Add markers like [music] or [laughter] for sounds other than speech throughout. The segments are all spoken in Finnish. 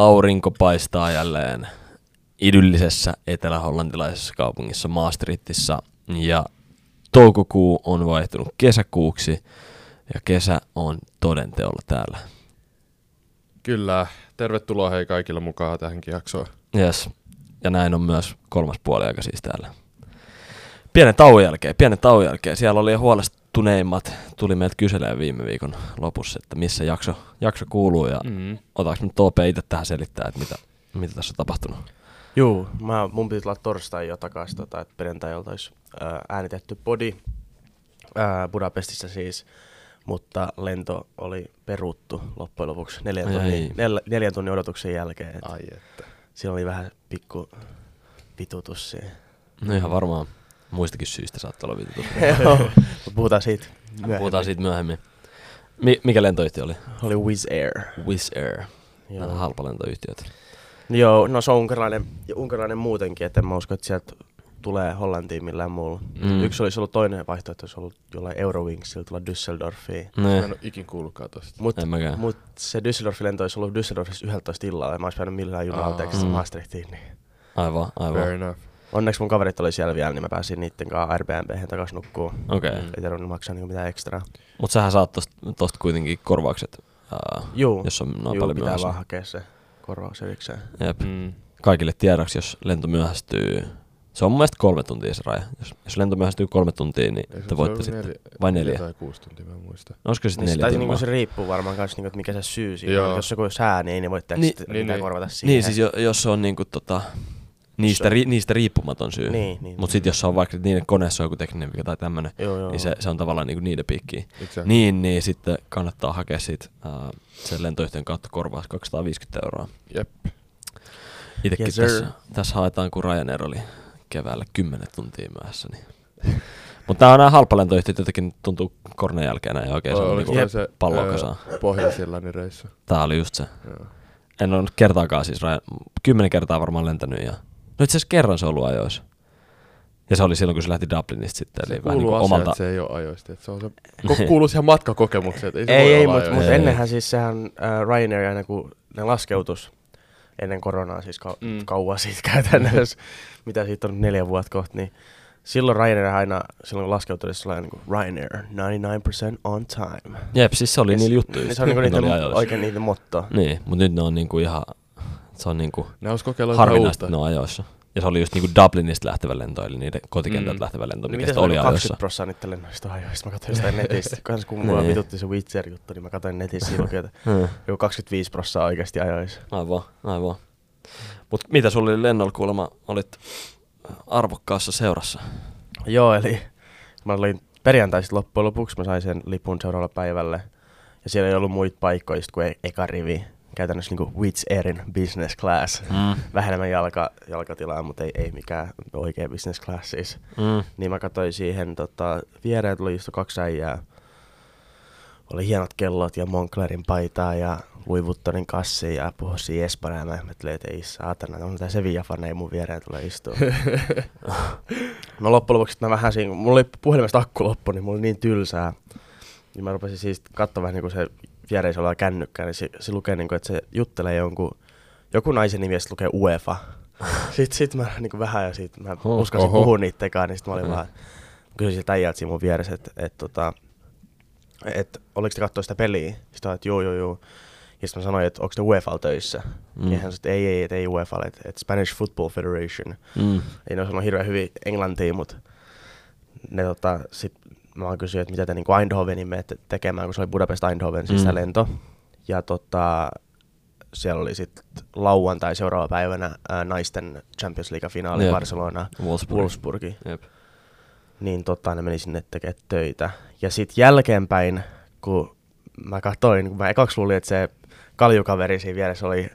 Aurinko paistaa jälleen idyllisessä etelähollantilaisessa kaupungissa Maastrichtissa ja toukokuu on vaihtunut kesäkuuksi ja kesä on todenteolla täällä. Kyllä, tervetuloa hei kaikille mukaan tähänkin jaksoon. Yes. Ja näin on myös kolmas puoliaika siis täällä. Pienen tauon jälkeen, pienen tauon jälkeen. Siellä oli huolestuneimmat, tuli meiltä kyselemään viime viikon lopussa, että missä jakso, jakso kuuluu ja mm. Otaks nyt Toope itse tähän selittää, että mitä, mitä tässä on tapahtunut. Juu, mä, mun piti tulla torstai jo takaisin, tota, että perjantailta olisi ää, äänitetty podi ää, Budapestissa siis, mutta lento oli peruttu loppujen lopuksi neljän Ai tunnin, ei. nel, neljän tunnin odotuksen jälkeen. Et Ai että. Siinä oli vähän pikku vitutus siinä. No ihan varmaan muistakin syistä saattaa olla. [laughs] Joo, mut puhutaan siitä myöhemmin. Puhutaan siitä myöhemmin. Mi- mikä lentoyhtiö oli? Oli Wizz Air. Wizz Air. Joo. Nämä halpalentoyhtiöt. Joo, no se on unkarilainen, ja unkarilainen muutenkin, että en mä usko, että sieltä tulee Hollantiin millään muulla. Mm. Yksi olisi ollut toinen vaihtoehto, olisi ollut jollain Eurowingsilla tulla Düsseldorfiin. Mä Ne, en ole ikin kuullutkaan tosta. Mut, mut se Düsseldorfin lento olisi ollut Düsseldorfissa 11 illalla ja mä olisin päänyt millään junalla tekstissä Mm. Maastrichtiin. Niin. Aivan, aivan. Fair enough. Onneksi mun kaverit oli siellä vielä, niin mä pääsin niitten kanssa Airbnb takaisin nukkuu. Okei. Okay. Ei tarvinnut maksaa niinku mitään ekstraa. Mutta sähän saat tosta, tosta kuitenkin korvaukset, ää, Juu, jos on noin juu paljon pitää myöhässä. vaan hakea se korvaus erikseen. Jep. Mm. Kaikille tiedoksi, jos lento myöhästyy, se on mun mielestä kolme tuntia se raja. Jos, jos lento myöhästyy kolme tuntia, niin Ei, se te voitte neljä, sitten. Vai neljä? tai kuusi tuntia, mä en muista. Olisiko sitten Niin, neljä tai tuntia? niinku se riippuu varmaan kans, niinku, mikä se syy siinä on. Jos se on sää, niin ei ne voi tehdä Niin, niin, niin, niin. korvata siihen. Niin, siis jo, jos se on niinku tota, niistä, ri, niistä riippumaton syy. Niin, niin. Mutta sitten jos se on vaikka niiden koneessa on joku tekninen vika tai joo. niin se, se on tavallaan niinku niiden piikkiä. Itse Niin, niin sitten kannattaa hakea siitä ää, sen lentoyhtiön kautta korvaus 250 euroa. Jep. Itekin Yes, tässä, tässä haetaan, kun Ryanair oli keväällä 10 tuntia myöhässä. Niin. Mutta nämä on nämä halpalentoyhtiöt jotenkin tuntuu koronan jälkeen näin oikein. Se on niinku se palloa ää, kasaan. Pohjois-Irlannin reissu? Tää oli just se. Joo. En ole kertaakaan siis, kymmenen kertaa varmaan lentänyt ja... No itse asiassa kerran se on ollut ajoissa. Ja se oli silloin, kun se lähti Dublinista sitten. Se Eli vähän kuuluu niin asia, omalta... että se ei ole ajoista. että Se on se, kuuluu siihen matkakokemukseen. Ei, se Ei, ei, mutta mut ennenhän siis sehän äh, Ryanair aina kun ne laskeutus ennen koronaa siis kau- Mm. kauan siitä käytännössä, [laughs] mitä siitä on neljä vuotta kohta, niin silloin Ryanair aina, silloin kun laskeutui, se oli niin kuin Ryanair 99% on time. Jep, siis se oli niillä juttuja. Niin se on oli ajoissa. oikein niiden motto. Niin, mutta nyt ne on niinku ihan... Se on niinku Ne olisi kokeilla jotain harvinaista, että ne on ajoissa. Ja se oli just niinku Dublinista lähtevä lento, eli niiden kotikentältä Mm. lähtevä lento, Niin mikä miten sitten se oli oli ajoissa. 20 prosenttia niiden lennoista ajoista? Mä katsoin sitä netistä. [laughs] Kans kun mulla Niin. vitutti se Witcher-juttu, niin mä katsoin netissä siinä luki, että Hmm. joku 25 prosenttia oikeasti ajoissa. Aivan, aivan. Mut mitä sulla oli lennolla kuulemma? Olit arvokkaassa seurassa. Joo, eli mä olin perjantaisin loppujen lopuksi, mä sain sen lipun seuraavalle päivälle. Ja siellä ei ollut muita paikkoja kuin e- eka rivi. Käytännössä niinku Wits Airin business class. Mm. Vähemmän jalka, jalkatilaa, mutta ei, ei mikään oikea business class siis. Mm. Niin mä katsoin siihen, tota, viereen tuli istu kaksi äijää. Oli hienot kellot ja Monclerin paitaa ja Louis Vuittonin kassi ja puhuisi Espanjaa. Mä ihmettelin, että ei saatana, on tää Sevilla ei mun viereen tulee istua. [laughs] no loppujen lopuksi mä vähän siinä, mulla oli puhelimesta akku loppu, niin mulla oli niin tylsää. Niin mä rupesin siis katsoa vähän niin kuin se viereis oleva kännykkä, niin se, se lukee niin kuin, että se juttelee jonkun, joku naisen nimi sitten lukee UEFA. [laughs] Sitten sit mä niinku vähän ja sit mä Oho. uskalsin Oho. puhua niittenkään, niin sit mä olin Mm. vaan, kysyin siltä äijältä siinä mun vieressä, että et, tota, et, oliko te katsoa sitä peliä? Sitten että juu, juu, juu. Ja sitten mä sanoin, että onko te UEFA töissä? Mm. Ja hän sanoi, että ei, ei, et, ei UEFA, että et Spanish Football Federation. Mm. Ei ne osannut hirveän hyvin englantia, mutta ne tota, sit mä vaan kysyin, että mitä te niinku Eindhovenin menette tekemään, kun se oli Budapest Eindhoven, siis Mm. Ja tota, siellä oli sitten lauantai seuraava päivänä ää, naisten Champions League-finaali Jep. Barcelona Wolfsburg. Wolfsburgi. Jep. Niin tota, ne meni sinne tekemään töitä. Ja sitten jälkeenpäin, kun mä katsoin, kun mä ekaksi luulin, että se kaljukaveri siinä vieressä oli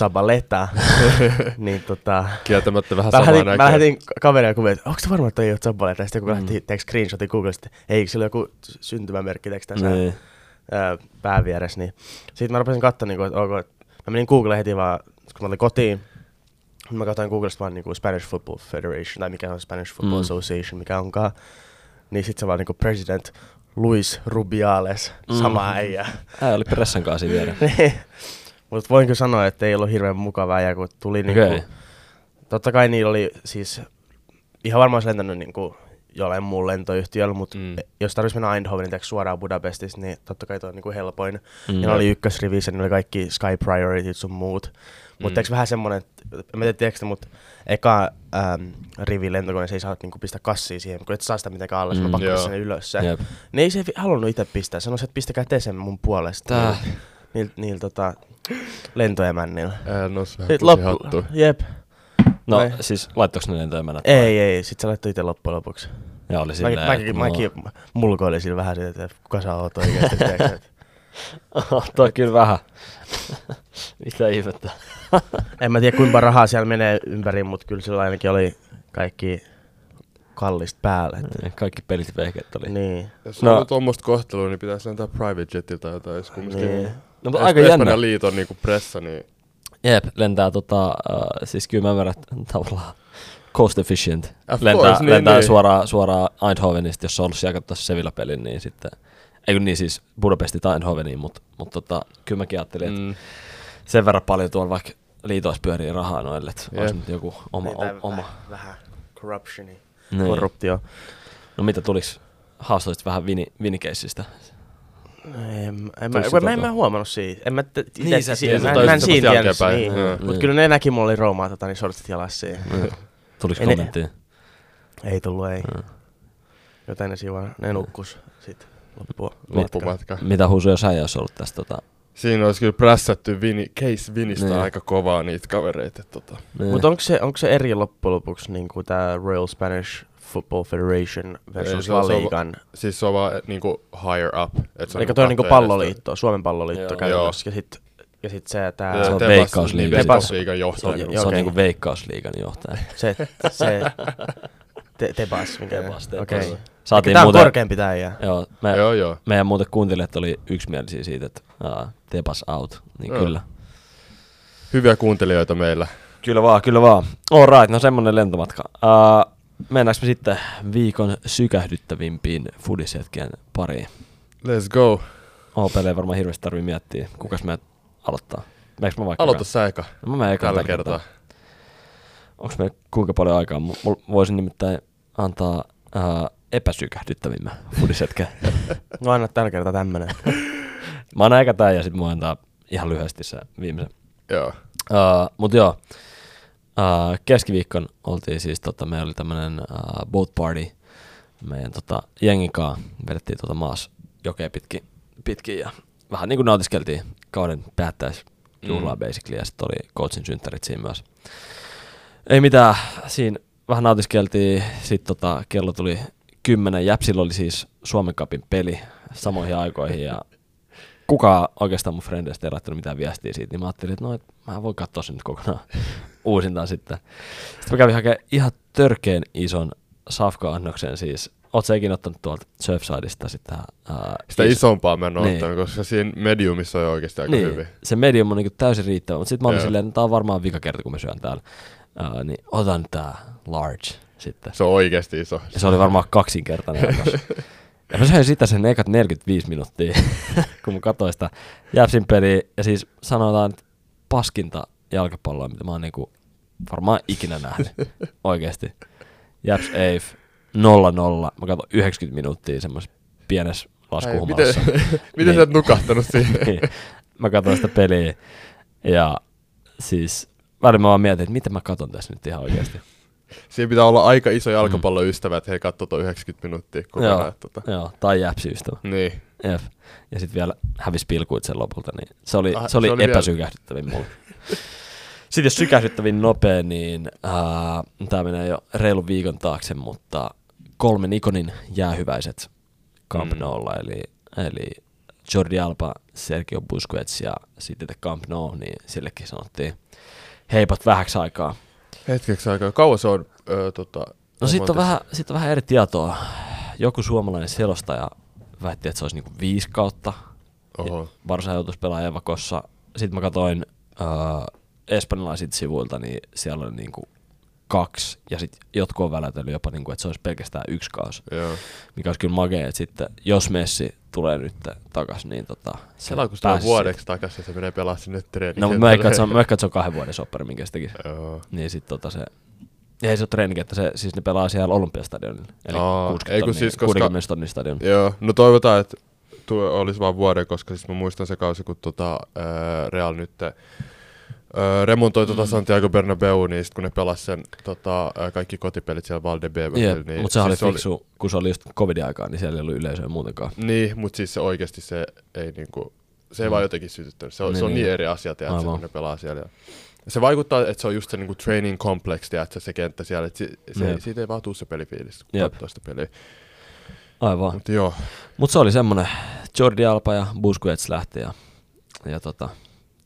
Zabaleta, [laughs] niin tota, Kieltämättä vähän samaa lähetin, mä lähetin kaveria kuvia, että onko se varma, että ei ole Zabaleta? Sitten kun Mm. lähti teekö screenshotin Googlesta, ei, sillä on joku syntymämerkki teekö tässä Niin. ää, pään vieressä. Niin. Sitten mä rupesin katsoa, niin kuin, että ok, että mä menin Googleen heti vaan, kun mä olin kotiin, mä katsoin Googlesta vaan niin kuin Spanish Football Federation, tai mikä on Spanish Football Mm. Association, mikä onkaan. Niin sit se vaan niin kuin President Luis Rubiales, Mm. mm. sama äijä. Hän oli pressan kanssa siinä vieressä. [laughs] Mutta voin kyllä sanoa, että ei ollut hirveän mukava äijä, kun tuli niinku, totta kai niillä oli siis, ihan varmaan olisi lentänyt niinku jollain muun lentoyhtiöllä, mutta Mm. jos tarvitsisi mennä Eindhovenin tai suoraan Budapestista, niin totta kai toi on niinku helpoin. Mm. Ja ne oli ykkösrivissä, ne oli kaikki Sky Priorityt sun muut. Mutta Mm. mm. vähän semmonen, että mä tiedä tiedätkö, mutta eka ähm, rivi lentokoneessa ei saa niinku pistää kassia siihen, kun et saa sitä mitenkään alle, mm. On pakko sen ylös. Jep. Ne ei se halunnut itse pistää, sanoi, että pistäkää te sen mun puolesta. Tää. Niillä, niillä tota, lentoemännillä. En oo vähän Sitten loppu. hattu. jep. No Vai- siis laittoiko ne lentoemänät? Ei, ei, sit sä laittoi itse loppujen lopuksi. Ja oli Mäkin, silleen, mäkin, että mäkin mulkoilin sillä vähän siitä, että kuka sä oot että- mulla- [laughs] Toi kyllä vähän. [laughs] Mitä ihmettä. [laughs] en mä tiedä kuinka paljon rahaa siellä menee ympäri, mutta kyllä sillä ainakin oli kaikki kallista päälle. että- Kaikki pelit vehket oli. Niin. Jos No. on tuommoista kohtelua, niin pitäisi lentää private jetiltä tai jotain. Jos kumminkin niin. No, mutta aika jännä. Espanjan liiton niinku pressa, niin Jep, lentää tota, uh, siis kyllä mä ymmärrän, että tavallaan cost efficient. Of lentää course, niin, lentää niin. suoraan, suoraan Eindhovenista, jos on ollut siellä katsoa Sevilla-pelin, niin sitten, ei kun niin siis Budapestit Eindhoveniin, mutta mut tota, kyllä mäkin ajattelin, että mm, sen verran paljon tuolla vaikka liitoissa pyörii rahaa noille, että olisi Jep. nyt joku oma, Niin, o, tai oma. Vähän, vähän corruptioni, Niin. korruptio. No mitä tuliks, haastoisit vähän vini, vinikeissistä? En, en, mä, Tuliko mä, en mä huomannut siitä. En mä, t- Niin, sä et si- tiennyt, mä, mä en siinä tiennyt. Niin. Joo. Mutta Niin. kyllä ne näki, mulla oli Roomaa tota, niin sortsit jalassa siihen. Mm. Tuliko Ei ne- kommenttia? Ei tullut, ei. Mm. Jotain ne siinä vaan, ne nukkus sit loppua. loppumatka. Mitä huusuja sä olisi ollut tästä? Tota, Siinä olisi kyllä prässätty Vini, Case Vinistä Niin. aika kovaa niitä kavereita. Tota. niin. Mutta onko se, onko se eri loppujen lopuksi niin kuin tämä Royal Spanish Football Federation versus La Ligan? Siis se on vaan et, niinku higher up. Et se Eli toi on niinku palloliitto, Suomen palloliitto käytännössä. Ja sit, ja sit se, tää, edessä. Se on Tebas- Veikkausliiga. Niin, Tebas- Veikkausliigan se johtaja. on, se on niinku veikkausliigan johtaja. se, se, [laughs] te, Tebas, mikä Tebas, ne- Tebas. Okei. Saatiin Tää on muuten, korkeampi tää ja joo, me, Joo, joo. meidän muuten kuuntelijat oli yksimielisiä siitä, että uh, tepas out. Niin Joo. kyllä. Hyviä kuuntelijoita meillä. Kyllä vaan, kyllä vaan. All right, no semmonen lentomatka. Uh, mennäänkö me sitten viikon sykähdyttävimpiin fudishetkien pariin? Let's go. OPL ei varmaan hirveästi tarvii miettiä. Kukas me aloittaa? Meneekö mä vaikka? Aloita sä eka No, mä menen eka tällä tällä kertaa. Onko meillä kuinka paljon aikaa? Mulla voisin nimittäin antaa uh, epäsykähdyttävimmän fudishetken. [laughs] no anna tällä kertaa tämmönen. mä annan eka tän ja sit mä antaa ihan lyhyesti se viimeisen. Joo. Uh, mut joo, uh, keskiviikkon oltiin siis, tota, meillä oli tämmönen uh, boat party meidän tota, jengin kanssa. Vedettiin tota maas jokea pitkin, pitkin ja vähän niinku nautiskeltiin kauden päättäis juhlaa mm. basically ja sitten oli coachin synttärit siinä myös. Ei mitään, siinä vähän nautiskeltiin, sitten tota, kello tuli kymmenen, Jäpsillä oli siis Suomen Cupin peli samoihin aikoihin ja kukaan oikeastaan mun frendeistä ei laittanut mitään viestiä siitä, niin mä ajattelin, että no, et mä voin katsoa sen nyt kokonaan [laughs] uusintaan sitten. Sitten mä kävin hakemaan ihan törkeen ison safka-annoksen siis. Oot sä ikinä ottanut tuolta Surfsideista sitä? Ää, Sitä is- isompaa mä en Niin. ottanut, koska siinä mediumissa on oikeasti aika niin, hyvin. se medium on niinku täysin riittävä, mutta sitten mä olin Joo. silleen, että tää on varmaan vika kerta, kun mä syön täällä. Ää, niin otan tää large sitten. Se on oikeasti iso. Ja se oli varmaan kaksinkertainen [laughs] annos. Ja mä söin sitä sen ekat 45 minuuttia, [laughs] kun mä katsoin sitä Jäpsin peliä. Ja siis sanotaan, että paskinta jalkapalloa, mitä mä oon niinku varmaan ikinä nähnyt. [laughs] Oikeesti. Japs Eif 0-0. Mä katson 90 minuuttia semmoisessa pienessä laskuhumassa. Miten, [laughs] miten Niin. sä et nukahtanut siihen? Niin. mä katsoin sitä peliä ja siis välillä mä vaan mietin, että mitä mä katon tässä nyt ihan oikeasti. Siinä pitää olla aika iso jalkapalloystävä, että he katsoo tuon 90 minuuttia kokonaan. Joo. Tota. Joo, tai jäpsiystävä. Niin. Jep. Ja sitten vielä hävisi pilkuit sen lopulta, niin se oli, Ah, se oli, se oli vielä- epäsykähdyttävin mulle. [laughs] Sitten jos sykähdyttävin nopea, niin äh, tämä menee jo reilun viikon taakse, mutta kolme Nikonin jäähyväiset Camp Mm. Noulla, eli, eli Jordi Alba, Sergio Busquets ja sitten Camp Nou, niin sillekin sanottiin heipat vähäksi aikaa. Hetkeksi aikaa. Kauan se on? Öö, tota, No sitten on, vähän, sit on vähän eri tietoa. Joku suomalainen selostaja väitti, että se olisi niinku viisi kautta. Oho. Barsa joutuisi pelaamaan Evakossa. Sitten mä katsoin äh, espanjalaisilta sivuilta, niin siellä oli niinku kaksi. Ja sitten jotkut on välätellyt jopa, niinku, että se olisi pelkästään yksi kausi. Joo. Mikä olisi kyllä magea, että sitten jos Messi tulee nyt takaisin, niin tota, se Sillä kun se on vuodeksi takaisin ja se menee pelaa sinne treenikentälle. No, mutta mä veikkaan, että se on, mä veikkaan, että se on kahden vuoden soppari, minkä se teki. Joo. Niin sit tota se... Ei se ole treenikenttä, se, siis ne pelaa siellä Olympiastadionilla. Eli Aa, 60 ei kun tonnia, siis koska- 60 tonnin stadion. Joo, no toivotaan, että tuo olisi vaan vuoden, koska siis mä muistan se kausi, kun tota, ää, Real nyt remontoi tota Mm. Santiago Bernabeu, niin sit kun ne pelasi sen tota, kaikki kotipelit siellä Valdebebellä, Jep, niin mutta sehän siis oli fiksu, kun se oli just covidin aikaa, niin siellä ei ollut yleisöä muutenkaan. Niin, mutta siis se oikeasti se ei niinku, se ei Mm. vaan jotenkin sytyttänyt. Se on, Niin, se on niin, niin. eri asia, tiedätkö, Aivan. kun ne pelaa siellä. Ja se vaikuttaa, että se on just se niinku training complex, tiedätkö, se kenttä siellä. Et se, Jep. siitä ei vaan tuu se pelifiilis, kun Jep. katsoo sitä peliä. Aivan. Mutta joo, Mutta se oli semmonen, Jordi Alba ja Busquets lähti ja, ja tota,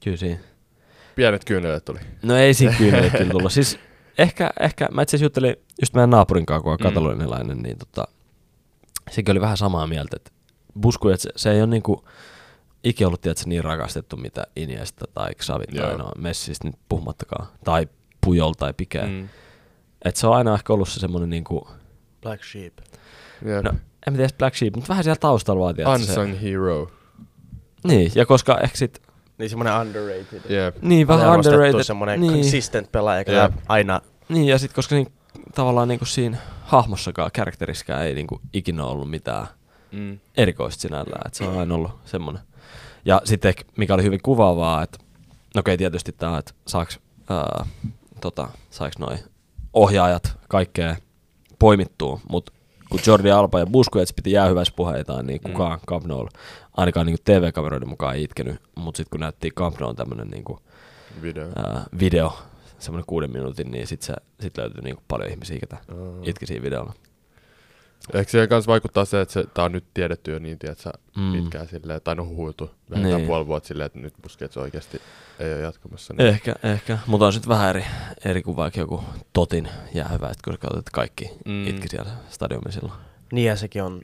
kyllä siinä. Pienet kyynelet tuli. No ei siinä [laughs] kyyneleet kyllä tullut. Siis ehkä, ehkä mä itse asiassa juttelin just meidän naapurin kanssa, kun on Mm. katalonilainen, niin tota, sekin oli vähän samaa mieltä, että Busquets, se ei ole niinku ikinä ollut tietysti, niin rakastettu mitä Iniesta tai Xavi tai no Messistä nyt puhumattakaan, tai Pujol tai Pique. Mm. Mm. Et se on aina ehkä ollut se semmonen niinku, Black Sheep. Jep. no en mä tiedä Black Sheep, mutta vähän siellä taustalla vaan tietysti se. Unsung hero. Niin, ja koska ehkä sit, Niin semmonen underrated. Jep. niin vähän Arvostettu underrated. Semmonen niin, consistent pelaaja, joka Jep. aina niin, ja sit koska niin, tavallaan niinku siinä hahmossakaan, karakteriskään ei niinku ikinä ollut mitään Mm. erikoista sinällään, että se on aina ollut semmoinen. Ja sitten ehkä, mikä oli hyvin kuvaavaa, että no okei tietysti tämä, että saaks, ää, tota, saaks noi ohjaajat kaikkea poimittua, mutta kun Jordi Alba ja Busquets piti jäähyväispuheitaan, niin Mm. kukaan Camp Nou ainakaan niinku TV-kameroiden mukaan ei itkenyt, mutta sitten kun näyttiin Camp Nou tämmönen niinku, Video. ää, video, semmoinen kuuden minuutin, niin sitten se, sit löytyi niinku paljon ihmisiä, ketä Aa. itki siinä videolla. Ehkä siihen kanssa vaikuttaa se, että se, tää on nyt tiedetty jo niin, tiedätkö, Mm. mm. pitkään silleen, tai no huhuiltu vähintään Niin. puoli vuotta silleen, että nyt Busquets oikeasti ei ole jatkamassa. Niin. Ehkä, ehkä. Mutta on sitten vähän eri, eri kuin vaikka joku Totin jäähyvä, että kun sä katsot, että kaikki mm. Mm. itki siellä stadionilla silloin. Niin ja sekin on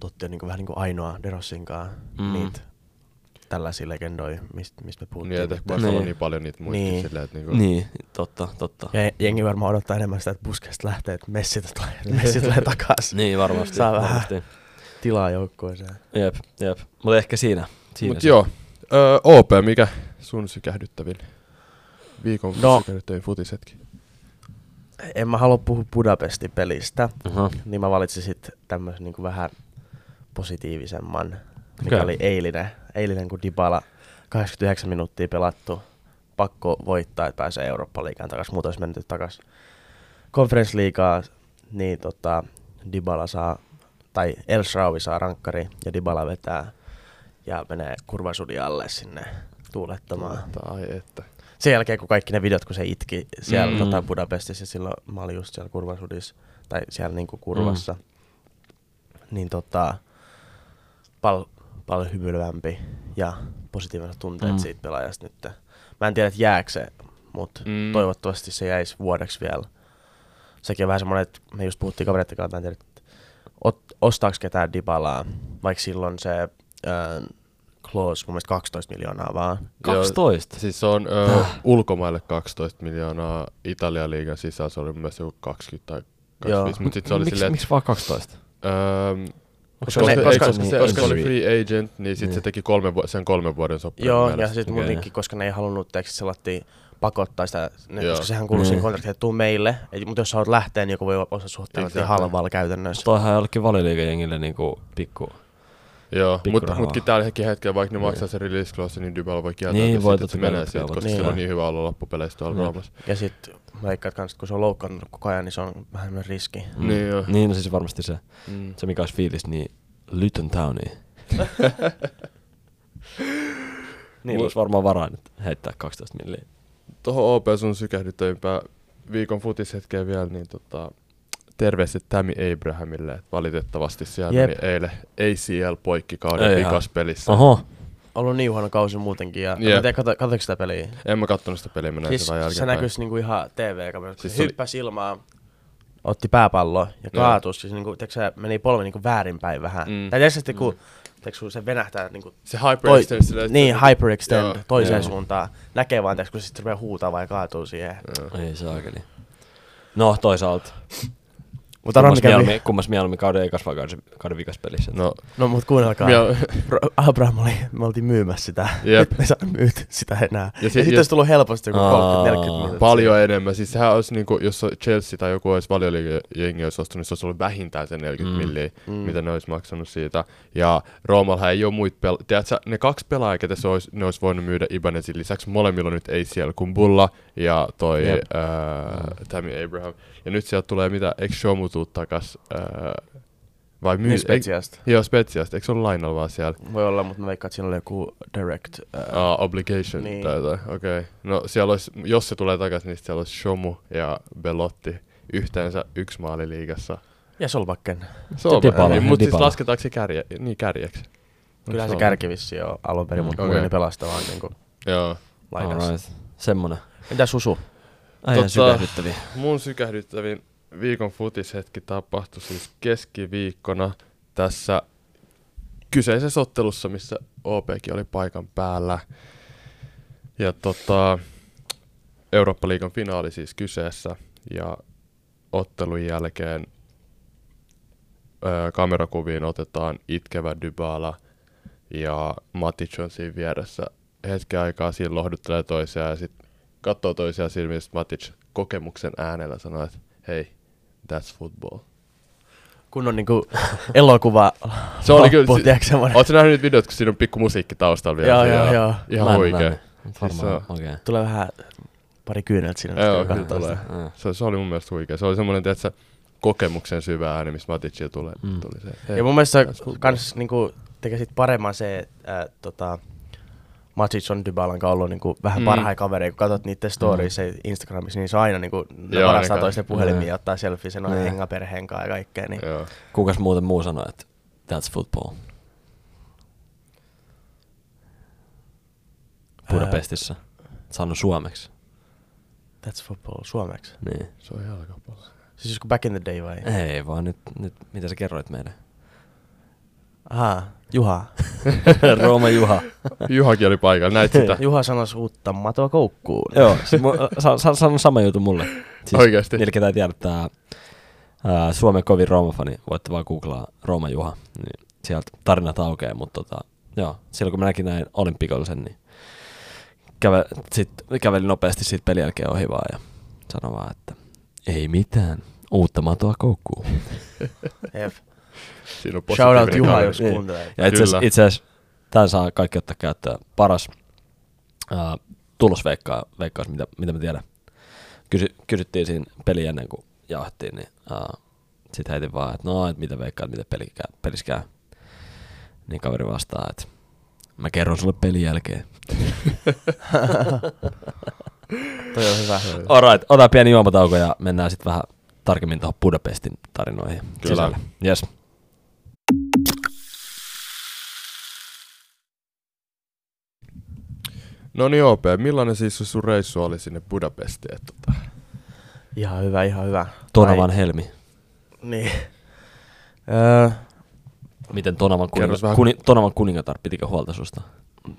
totti on niinku vähän niinku ainoa Derossinkaan Mm. mm. niitä tällaisia legendoja, mistä mist me puhuttiin. Niin, että Niin. niin paljon niitä muistin Niin. silleen, että niinku, Niin, totta, totta. Ja jengi varmaan odottaa enemmän sitä, että Busquets lähtee, että Messi tulee, [laughs] Messi tulee takaisin. Niin, varmasti. Saa vähän. varmasti. Tilaa joukkueeseen. Jep, jep. Mutta ehkä siinä. siinä Mut se. joo, öö, OP, mikä sun sykähdyttävin? Viikon No. sykähdyttävin futisetki. En mä halua puhua Budapestin pelistä, Uh-huh. niin mä valitsin sitten tämmöisen niinku vähän positiivisemman, mikä Okei. oli eilinen. Eilinen, kun Dybala 89 minuuttia pelattu, pakko voittaa, että pääsee Eurooppa-liigaan takaisin, muuten olisi mennyt takaisin konferenssliigaa, niin tota, Dybala saa, tai El Sharawi saa rankkari ja Dybala vetää ja menee kurvasudin alle sinne tuulettamaan. Tai että. Sen jälkeen, kun kaikki ne videot, kun se itki siellä Mm. tota Budapestissa, ja silloin mä olin just siellä kurvasudissa, tai siellä niinku kurvassa, mm. niin tota, pal- paljon hymyilevämpi ja positiiviset tunteet Mm. siitä pelaajasta nyt. Mä en tiedä, että jääkö se, mutta Mm. toivottavasti se jäisi vuodeksi vielä. Sekin on vähän semmoinen, että me just puhuttiin kavereiden kanssa, mä en tiedä, että ot- ostaako ketään Dybalaa, vaikka silloin se äh, clause mun mielestä 12 miljoonaa vaan. 12. Siis se on öö, ulkomaille 12 miljoonaa, Italian liigan sisällä se oli myös joku 20 tai 25, mutta sitten se oli Miksi silleen, miksi vaan 12? että öö, Onko koska, se- koska, koska- koska, se, koska koska se oli free agent, niin sitten Niin. se teki kolme, vu- sen kolmen vuoden sopparin Joo, ja sitten Okei. muutenkin, koska ne ei halunnut, teeksi selattiin pakottaa sitä, ne, Joo. koska sehän kuuluu Niin. siihen kontraktiin, että tuu meille, et, mutta jos sä haluat lähteä, niin joku voi ostaa suht Exactly. halvalla käytännössä. Toihan jollekin valiliikajengille niinku pikku... Joo, mutta mutkin tälläkin hetkellä, vaikka ne Niin. maksaa sen release clause, niin Dybala voi kieltää, Niin, niin, voi että se menee siitä, koska niin. sillä on niin hyvä olla loppupeleissä tuolla Niin. Roomassa. Ja sit mä veikkaan, että kun se on loukkaantunut koko ajan, niin se on vähän semmoinen riski. Mm. Niin joo. Niin, no siis varmasti se. Mm. Se mikä olisi fiilis, niin Luton Towniin. [laughs] niin olisi varmaan varaa nyt heittää 12 milliä. Tuohon OP sun sykähdyttävimpää viikon futishetkeen vielä, niin tota, terveiset Tammy Abrahamille, että valitettavasti siellä Jep. meni eilen ACL poikki kauden Ei vikas pelissä. Oho. Ollut niin huono kausi muutenkin. Ja Jep. yeah. tiedä, kato, sitä peliä? En mä kattonut sitä peliä, mä näin Siis sen se näkyisi niinku ihan TV-kamerasta. Siis Siis se oli- hyppäsi ilmaan, otti pääpallon ja kaatui. Siis niinku, se meni polvi niinku väärinpäin vähän. Mm. Mm. Tai tiedätkö, sitten kun, se venähtää niinku Se toi, hyperextend että niin, hyperextend Joo. toiseen Joo. suuntaan. Näkee vaan, tiedätkö, kun se sitten rupeaa huutaa vai kaatuu siihen. Joo. Ei oikein. No toisaalta. Mutta kummas kävi, mieluummin, kummas mieluummin kauden ekas vai kauden, kauden vikas pelissä. No, no mut kuunnelkaa. Mie- Ro- Abraham oli, me oltiin myymässä sitä. Jep. Nyt me ei saa myyty sitä enää. Ja si- ja sitten olisi tullut helposti joku Aa. 30-40 minuuttia. Paljon enemmän. Siis sehän olisi niinku, jos Chelsea tai joku olisi valioliigajengi olisi ostunut, niin se olisi ollut vähintään se 40 Mm. milliä, Mm. mitä ne olisi maksanut siitä. Ja Roomallahan ei ole muita pelaajia. Tiedätkö, ne kaksi pelaajaa, ketä se olisi, ne olisi voinut myydä Ibanezin lisäksi. Molemmilla nyt ACL Kumbulla ja toi Jep. ää, Tammy Abraham. Ja nyt sieltä tulee mitä, eikö Shomu tuu takas? Ää, vai myy? Niin ei- Spetsiasta. Joo, Spetsiasta. Eikö se ole lainalla vaan siellä? Voi olla, mutta mä veikkaan, että siinä oli joku direct. Ää, Uh, obligation Niin. tai jotain, okei. Okay. No siellä olisi, jos se tulee takaisin, niin siellä olisi Shomu ja Belotti yhteensä yksi maali liigassa. ja Solbakken. Se on Dybala, niin, mutta siis lasketaanko se kärje, niin kärjeksi? Kyllähän se on? kärki vissi on alun perin, Mm. mutta okay. moni pelastaa vaan niinku Joo. Alright. Semmonen. Mitä Susu? Äijän Tota- sykähdyttäviä. Mun sykähdyttävin viikon futishetki tapahtui siis keskiviikkona tässä kyseisessä ottelussa, missä OPkin oli paikan päällä. Ja tota, Eurooppa-liigan finaali siis kyseessä. Ja ottelun jälkeen ö, kamerakuviin otetaan itkevä Dybala ja Matic on siinä vieressä hetken aikaa siinä lohduttelee toisiaan ja sitten katsoo toisiaan silmiin, Matic kokemuksen äänellä sanoo, että hei, that's football. Kun on niinku [laughs] elokuva [laughs] Se oli kyllä, loppu, si- tiedätkö semmonen? Oletko nähnyt niitä videot, kun siinä on pikku musiikki taustalla vielä? Joo, joo, joo. Ihan huikea. Siis okei. Tulee vähän pari kyyneltä siinä. Joo, kyllä tulee. Se, se, oli mun mielestä huikea. Se oli semmoinen, tiedätkö, kokemuksen syvä ääni, missä Maticilla tulee. Mm. Tuli se, hei, Ja mun mielestä kans niinku tekee sit paremman se, että äh, tota, Matic on Dybalan kanssa ollut niinku vähän Mm. mm. parhaita kavereita, kun katsot niiden stories mm. Instagramissa, niin se on aina niinku, ne Joo, varastaa toisten puhelimia Niin. ja ottaa selfie sen Niin. noin henga perheen kanssa ja kaikkea. Niin. Joo. Kukas muuten muu sanoi, että that's football? Budapestissa. Sano suomeksi. That's football suomeksi. Niin. Se on jalkapallo. Siis joskus back in the day vai? Ei vaan nyt, nyt mitä sä kerroit meille? Ahaa, Juha. [laughs] Rooma Juha. Juhakin oli paikalla, näit sitä? [laughs] Juha sanoi uutta matoa koukkuun. Joo, siis mu, sa, sa, sano sama juttu mulle. Siis Oikeesti? Niille, ketä ei tiedä, tää ää, Suomen kovin Rooma-fani, voitte vaan googlaa Rooma Juha, niin sieltä tarinat aukeaa, mutta tota, joo, silloin kun mä näkin näin olimpikollisen, niin käve, sit, kävelin nopeasti siitä pelin jälkeen ohi vaan ja sanoin vaan, että ei mitään, uutta matoa koukkuun. [laughs] Siinä on Shout out positiivinen Juha, jos Niin. kuuntelee. Ja itse asiassa, tämän saa kaikki ottaa käyttöön. Paras ää, tulosveikkaus, mitä, mitä mä tiedän. Kysy, kysyttiin siinä peli ennen kuin jauhettiin, niin sitten heitin vaan, että no, että mitä veikkaat, mitä peli käy, pelissä käy. Niin kaveri vastaa, että mä kerron sulle pelin jälkeen. [laughs] Toi on hyvä. Alright, ota pieni juomatauko ja mennään sitten vähän tarkemmin tuohon Budapestin tarinoihin Kyllä. sisälle. Yes. No niin OP, millainen siis se sun reissu oli sinne Budapestiin? että Tota? Ihan hyvä, ihan hyvä. Tonavan Helmi. Niin. Öö, Miten Tonavan, kuninga- vähän. kuni, Tonavan kuningatar pitikö huolta susta?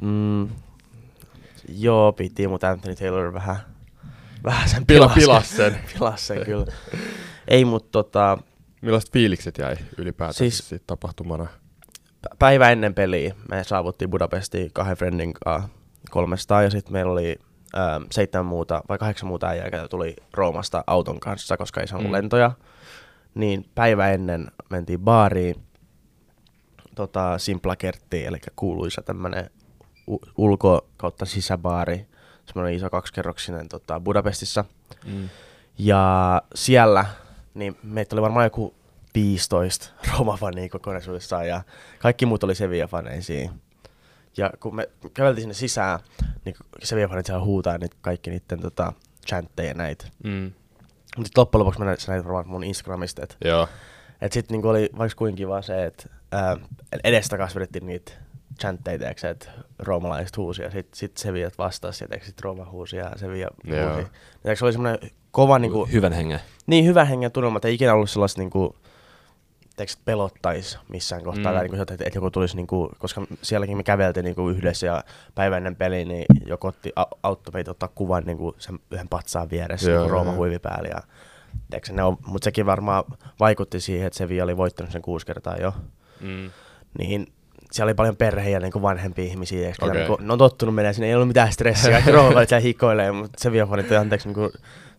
mm, joo, piti, mutta Anthony Taylor vähän, vähän sen Pila, pilas sen. [laughs] Pilas sen kyllä. Ei, mutta tota, Millaiset fiilikset jäi ylipäätään siis, siitä tapahtumana? päivä ennen peliä me saavuttiin Budapestiin kahden friendin kanssa kolmestaan ja sitten meillä oli ö, seitsemän muuta vai kahdeksan muuta äijää, jotka tuli Roomasta auton kanssa, koska ei saanut Mm. lentoja. Niin päivä ennen mentiin baariin, tota, Simpla Kerttiin, eli kuuluisa tämmönen u- ulko- kautta sisäbaari, semmoinen iso kaksikerroksinen tota, Budapestissa. Mm. Ja siellä, niin meitä oli varmaan joku 15 [laughs] Roma-fania kokonaisuudessaan ja kaikki muut oli Sevilla-faneisia. Ja kun me käveltiin sinne sisään, niin Sevilla-fanit siellä huutaa niitä, kaikki niiden tota, chantteja näitä. Mm. Mutta sitten loppujen lopuksi mä näin sä näit varmaan mun Instagramista, että Joo. et sitten niinku oli vaikka kuinka kiva se, että edestakas vedettiin niitä chantteja, että roomalaiset huusi ja sitten sit Sevillat vastasi ja tiiäksä, sit Rooma huusi ja Sevilla Joo. huusi. Tiiäksä, se oli semmoinen kova niinku, Hyvän hengen. niin hyvän hengen tunnelma, että ei ikinä ollut sellaista niinku, tiiäksä, että pelottais missään kohtaa, Mm. tai niinku, että, että joku tulisi, niinku, koska sielläkin me käveltiin niinku yhdessä ja päivän ennen peliä, niin joku otti, au- auttoi meitä ottaa kuvan niinku sen yhden patsaan vieressä, Joo, joo, Rooma huivi päällä ja ne on, mutta sekin varmaan vaikutti siihen, että Sevilla oli voittanut sen kuusi kertaa jo, Mm. niin siellä oli paljon perheitä ja niin vanhempia ihmisiä, okay. Okei. niin ne on tottunut menee sinne, ei ollut mitään stressiä, kaikki roovat [laughs] siellä hikoilee, mutta se viafanit, anteeksi, niin kuin,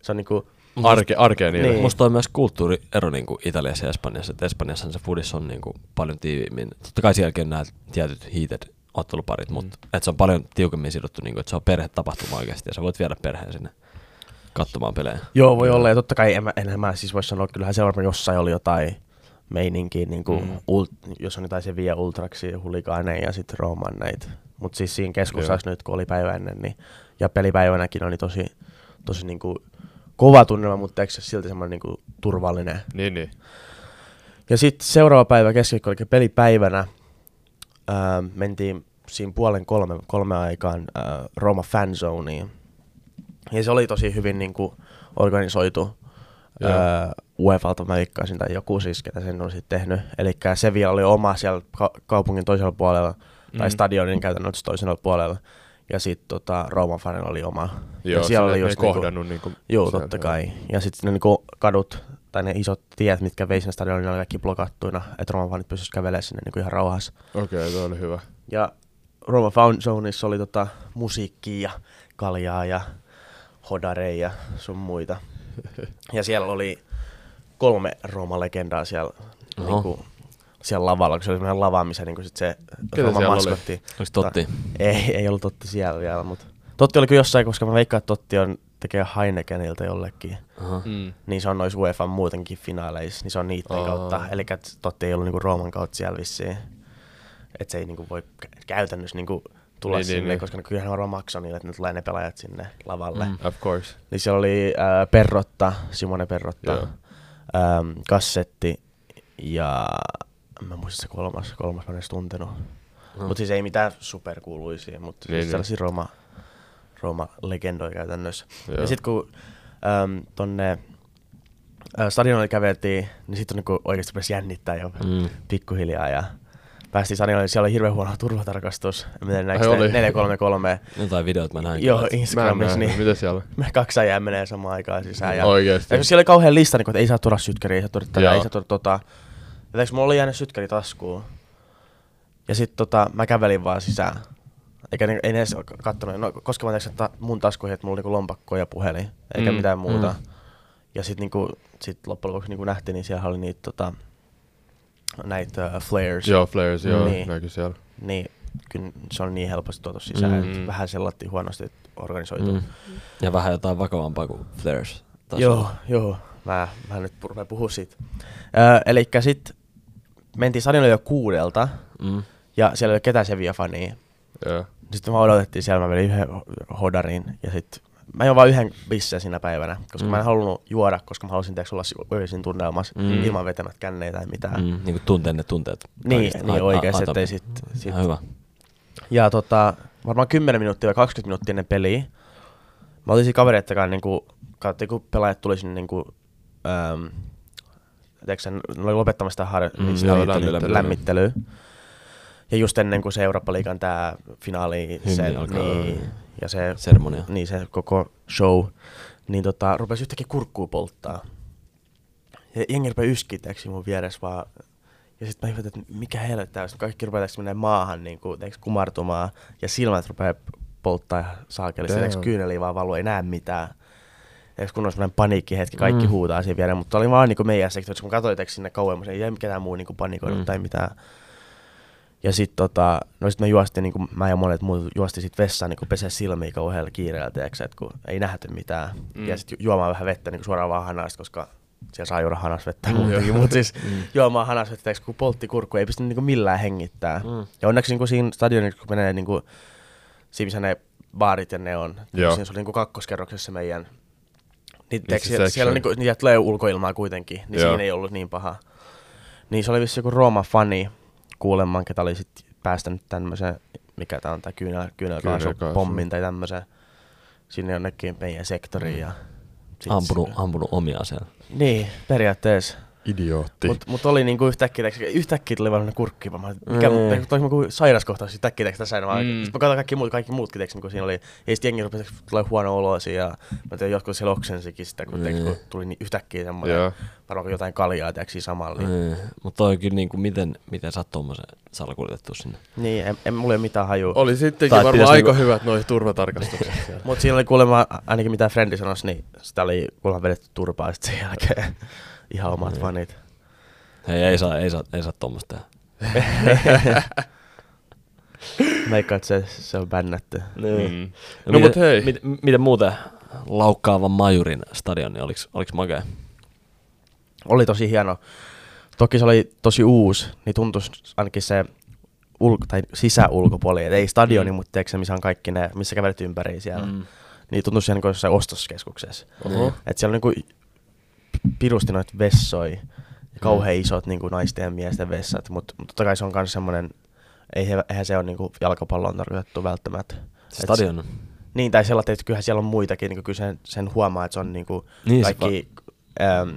se on niin kuin, Arke, arkea niille. Niin. Musta on myös kulttuuriero niin kuin Italiassa ja Espanjassa. Että Espanjassa se foodissa on niin kuin paljon tiiviimmin. Totta kai sielläkin on nämä tietyt heated otteluparit, Mm. mutta että se on paljon tiukemmin sidottu, niin kuin, että se on perhetapahtuma oikeasti ja sä voit viedä perheen sinne katsomaan pelejä. joo voi olla, ja totta kai en enhän mä siis voi sanoa, kyllähän siellä varmaan jossain oli jotain meininkiä, niin kuin, Mm. ult, jos on jotain se Via Ultraksi ja huligaaneja ja sitten Rooman näitä. Mutta siis siinä keskustassa nyt, kun oli päivä ennen, niin, ja pelipäivänäkin oli tosi, tosi niin kuin, kova tunnelma, mutta eikö se silti semmoinen niin kuin, turvallinen Niin, niin. Ja sitten seuraava päivä keskiviikko, eli pelipäivänä, ää, mentiin siinä puolen kolme, kolme aikaan ää, Roma fanzoneen. Ja se oli tosi hyvin niin kuin, organisoitu ää, UEFalta mä veikkaisin, tai joku siis, ketä sen on sitten tehnyt. Eli Sevilla oli oma siellä ka- kaupungin toisella puolella, tai Mm. stadionin käytännössä toisella puolella. Ja sitten tota, Rooman fanilla oli oma. Joo, ja siellä oli just niinku- kohdannut niinku, Joo, sieltä, totta joo. kai. Ja sitten ne niinku kadut tai ne isot tiet, mitkä vei sinne stadionille, oli kaikki blokattuina, että Roma fanit pystyisi kävelemään sinne niinku ihan rauhassa. Okei, okay, tuo oli hyvä. Ja Roma Found Zoneissa oli tota musiikkia ja kaljaa ja hodareja ja sun muita. [laughs] Ja siellä oli kolme Roma-legendaa siellä, Oho. niinku, siellä lavalla, kun se oli semmoinen lava, missä niinku sit se Ketä Roma siellä oli? maskotti. Onko Totti? Ei, ei ollut Totti siellä vielä, mutta Totti oli kyllä jossain, koska mä veikkaan, että Totti on tekee Heinekenilta jollekin. Aha. Mm. Niin se on noissa UEFA muutenkin finaaleissa, niin se on niiden Aa. kautta. Eli Totti ei ollut niinku Rooman kautta siellä vissiin. Että se ei niinku voi kä- käytännössä niinku tulla Niin, niin, niin, sinne, niin. koska ne kyllähän varmaan maksaa niille, että ne tulee ne pelaajat sinne lavalle. Mm. Of course. Niin siellä oli äh, Perrotta, Simone Perrotta, Joo. ähm, Kassetti ja mä muista se kolmas, kolmas mä en edes tuntenut. Aha. Mutta siis ei mitään superkuuluisia, mutta Niin, siis niin. sellaisia Roma, Roma-legendoja käytännössä. Joo. Ja sitten kun äm, tonne äh, stadionille käveltiin, niin sitten niinku oikeasti rupesi jännittää jo Mm. pikkuhiljaa. Ja päästiin stadionille, siellä oli hirveän huono turvatarkastus. Miten oli? 433? Jotain videot mä näin. Joo, Instagramissa, niin Mitä siellä [laughs] me kaksi äijää menee samaan aikaan sisään. Ja, Oikeesti. ja kun siellä oli kauhean lista, niin että ei saa tuoda sytkäriä, ei saa tuoda tätä, ei saa tuoda tota. Ja teiks, mulla oli jäänyt sytkäri taskuun. Ja sitten tota, mä kävelin vaan sisään. Eikä ni- ei ne edes kattonut, no, koska mä tein että mun taskuihin, että mulla oli niinku lompakko ja puhelin, eikä Mm, mitään muuta. mm. Ja sitten niinku, sit loppujen lopuksi niinku nähtiin, niin siellä oli niitä tota, näitä uh, flares. Joo, Flares, joo, Niin. näkyy siellä. Niin, kyllä se on niin helposti tuotu sisään, Mm. mm. että vähän sellattiin huonosti organisoitu. Mm. Ja vähän jotain vakavampaa kuin Flares. taas Joo, joo. Mä, mä nyt rupean puhua siitä. Öö, eli sitten mentiin stadionille jo kuudelta, Mm. ja siellä ei ole ketään Sevilla-fania. Joo. Sitten mä odotettiin siellä, mä vedin yhden ho- hodarin, ja sitten mä join vaan yhden bisseen siinä päivänä, koska Mm. mm. mä en halunnut juoda, koska mä halusin teeksi olla si- öisin tunnelmassa, Mm. mm. ilman vetämät kännejä tai mitään. Mm. Mm. Niin kuin tuntee ne tunteet. Niin, niin a- ettei sit, sit Ihan hyvä. Ja tota, varmaan 10 minuuttia vai 20 minuuttia ennen peliä. Mä olin siinä kavereittakaan niinku, katsottiin kun pelaajat tuli sinne niinku, ähm, tiedätkö ne oli lopettamassa sitä har- Mm, sitä joo, niitä lämmittelyä. lämmittelyä. Ja just ennen kuin se Eurooppa-liigan tää finaali, se, alkaa. niin, ja se, Seremonia. niin se koko show, niin tota, rupesi yhtäkkiä kurkkuu polttaa. Ja jengi rupesi tiedätkö, mun vieressä vaan. Ja sitten mä ihmettelin, että mikä helvetti tää on. Sitten kaikki rupeaa menee maahan niin kuin, tiedätkö, kumartumaan. Ja silmät rupeaa polttaa saakeli. Sitten kyyneliä vaan valuu, ei näe mitään. Ja kun on semmoinen paniikkihetki, kaikki Mm. huutaa siinä viereen, mutta oli vaan niinku meidän sektorissa, kun katsoin eikö sinne kauemmas, ei jäi ketään muu niinku panikoinut Mm. tai mitään. Ja sitten tota, no sit me juostiin, niinku, mä ja monet muut juosti sit vessaan niinku pesee silmiä kauhealla kiireellä, tiiäksä, että kun ei nähty mitään. Mm. Ja sitten juomaan vähän vettä niinku suoraan vaan hanasta, koska siellä saa juoda hanas vettä Mm. muutenkin, mutta siis [laughs] Mm. juomaan hanas vettä, tiiäks, kun poltti kurkku, ei pysty niinku millään hengittää. Mm. Mm. Ja onneksi niinku siinä stadionilla, kun menee niinku, siinä missä ne baarit ja ne on, Joo. siinä se oli niinku kakkoskerroksessa meidän, niin, se teeks, siellä, siellä niinku, niitä tulee ulkoilmaa kuitenkin, niin Joo. siinä ei ollut niin paha. Niin se oli vissi joku Rooma-fani kuulemman, ketä oli sit päästänyt tämmöisen, mikä tää on tää kyynel, kyynelkaasu, Kyynelkaasu. pommin tai tämmöisen sinne jonnekin meidän sektoriin. Ja sit Ampunut, se- ampunut omia siellä. Niin, periaatteessa. Idiootti. Mutta mut oli niinku yhtäkkiä, yhtäkkiä tuli vaan kurkki, mä olin, mikä Mm. mm. tosi joku sairaskohtaus yhtäkkiä teeks, tässä vaan. Mm. Sitten mä katsoin kaikki muut, kaikki muutkin teeks, niin siinä oli, ei sitten jengi rupesi tulee huono olo siinä, ja mä tein jotkut siellä oksensikin sitä, kun, Mm. kun tuli niin yhtäkkiä semmoinen, Joo. varmaan jotain kaljaa teeks siinä samalla. Niin, Mm. Mutta toi kyllä niinku, miten, miten sä oot tommosen salakuljetettu sinne. niin en, en, mulla ei ole mitään hajua. Oli sittenkin Tai varmaan aika niinku- hyvät noi turvatarkastukset [laughs] siellä. Mutta siinä oli kuulemma, ainakin mitä Frendi sanoisi, niin sitä oli kuulemma vedetty turpaa sit sen jälkeen. [laughs] Ihan omat Mm. fanit. Hei, ei saa, ei saa, ei saa tommosta [laughs] tehdä. Että se, se on bännätty. Mm. No, No miten, mut hei. Mit, miten muuten laukkaavan majurin stadioni, oliks, oliks makea? Oli tosi hieno. Toki se oli tosi uusi, niin tuntui ainakin se ulko- tai sisäulkopuoli, et ei stadioni, Mm. mm. mutta tiedätkö, se, missä on kaikki ne, missä kävelet ympäri siellä. Mm. Mm. Niin tuntui siellä niin kuin jossain ostoskeskuksessa. Oho. Et siellä on niin pirusti noita vessoja, ja kauhean isot niin kuin naisten ja miesten vessat, mutta mut totta kai se on myös semmoinen, ei, he- eihän se ole niin jalkapalloon tarkoitettu välttämättä. Stadion. Niin, tai sellainen, että kyllähän siellä on muitakin, niin kyllä sen, sen huomaa, että se on niin kuin Niin, se kaikki äm,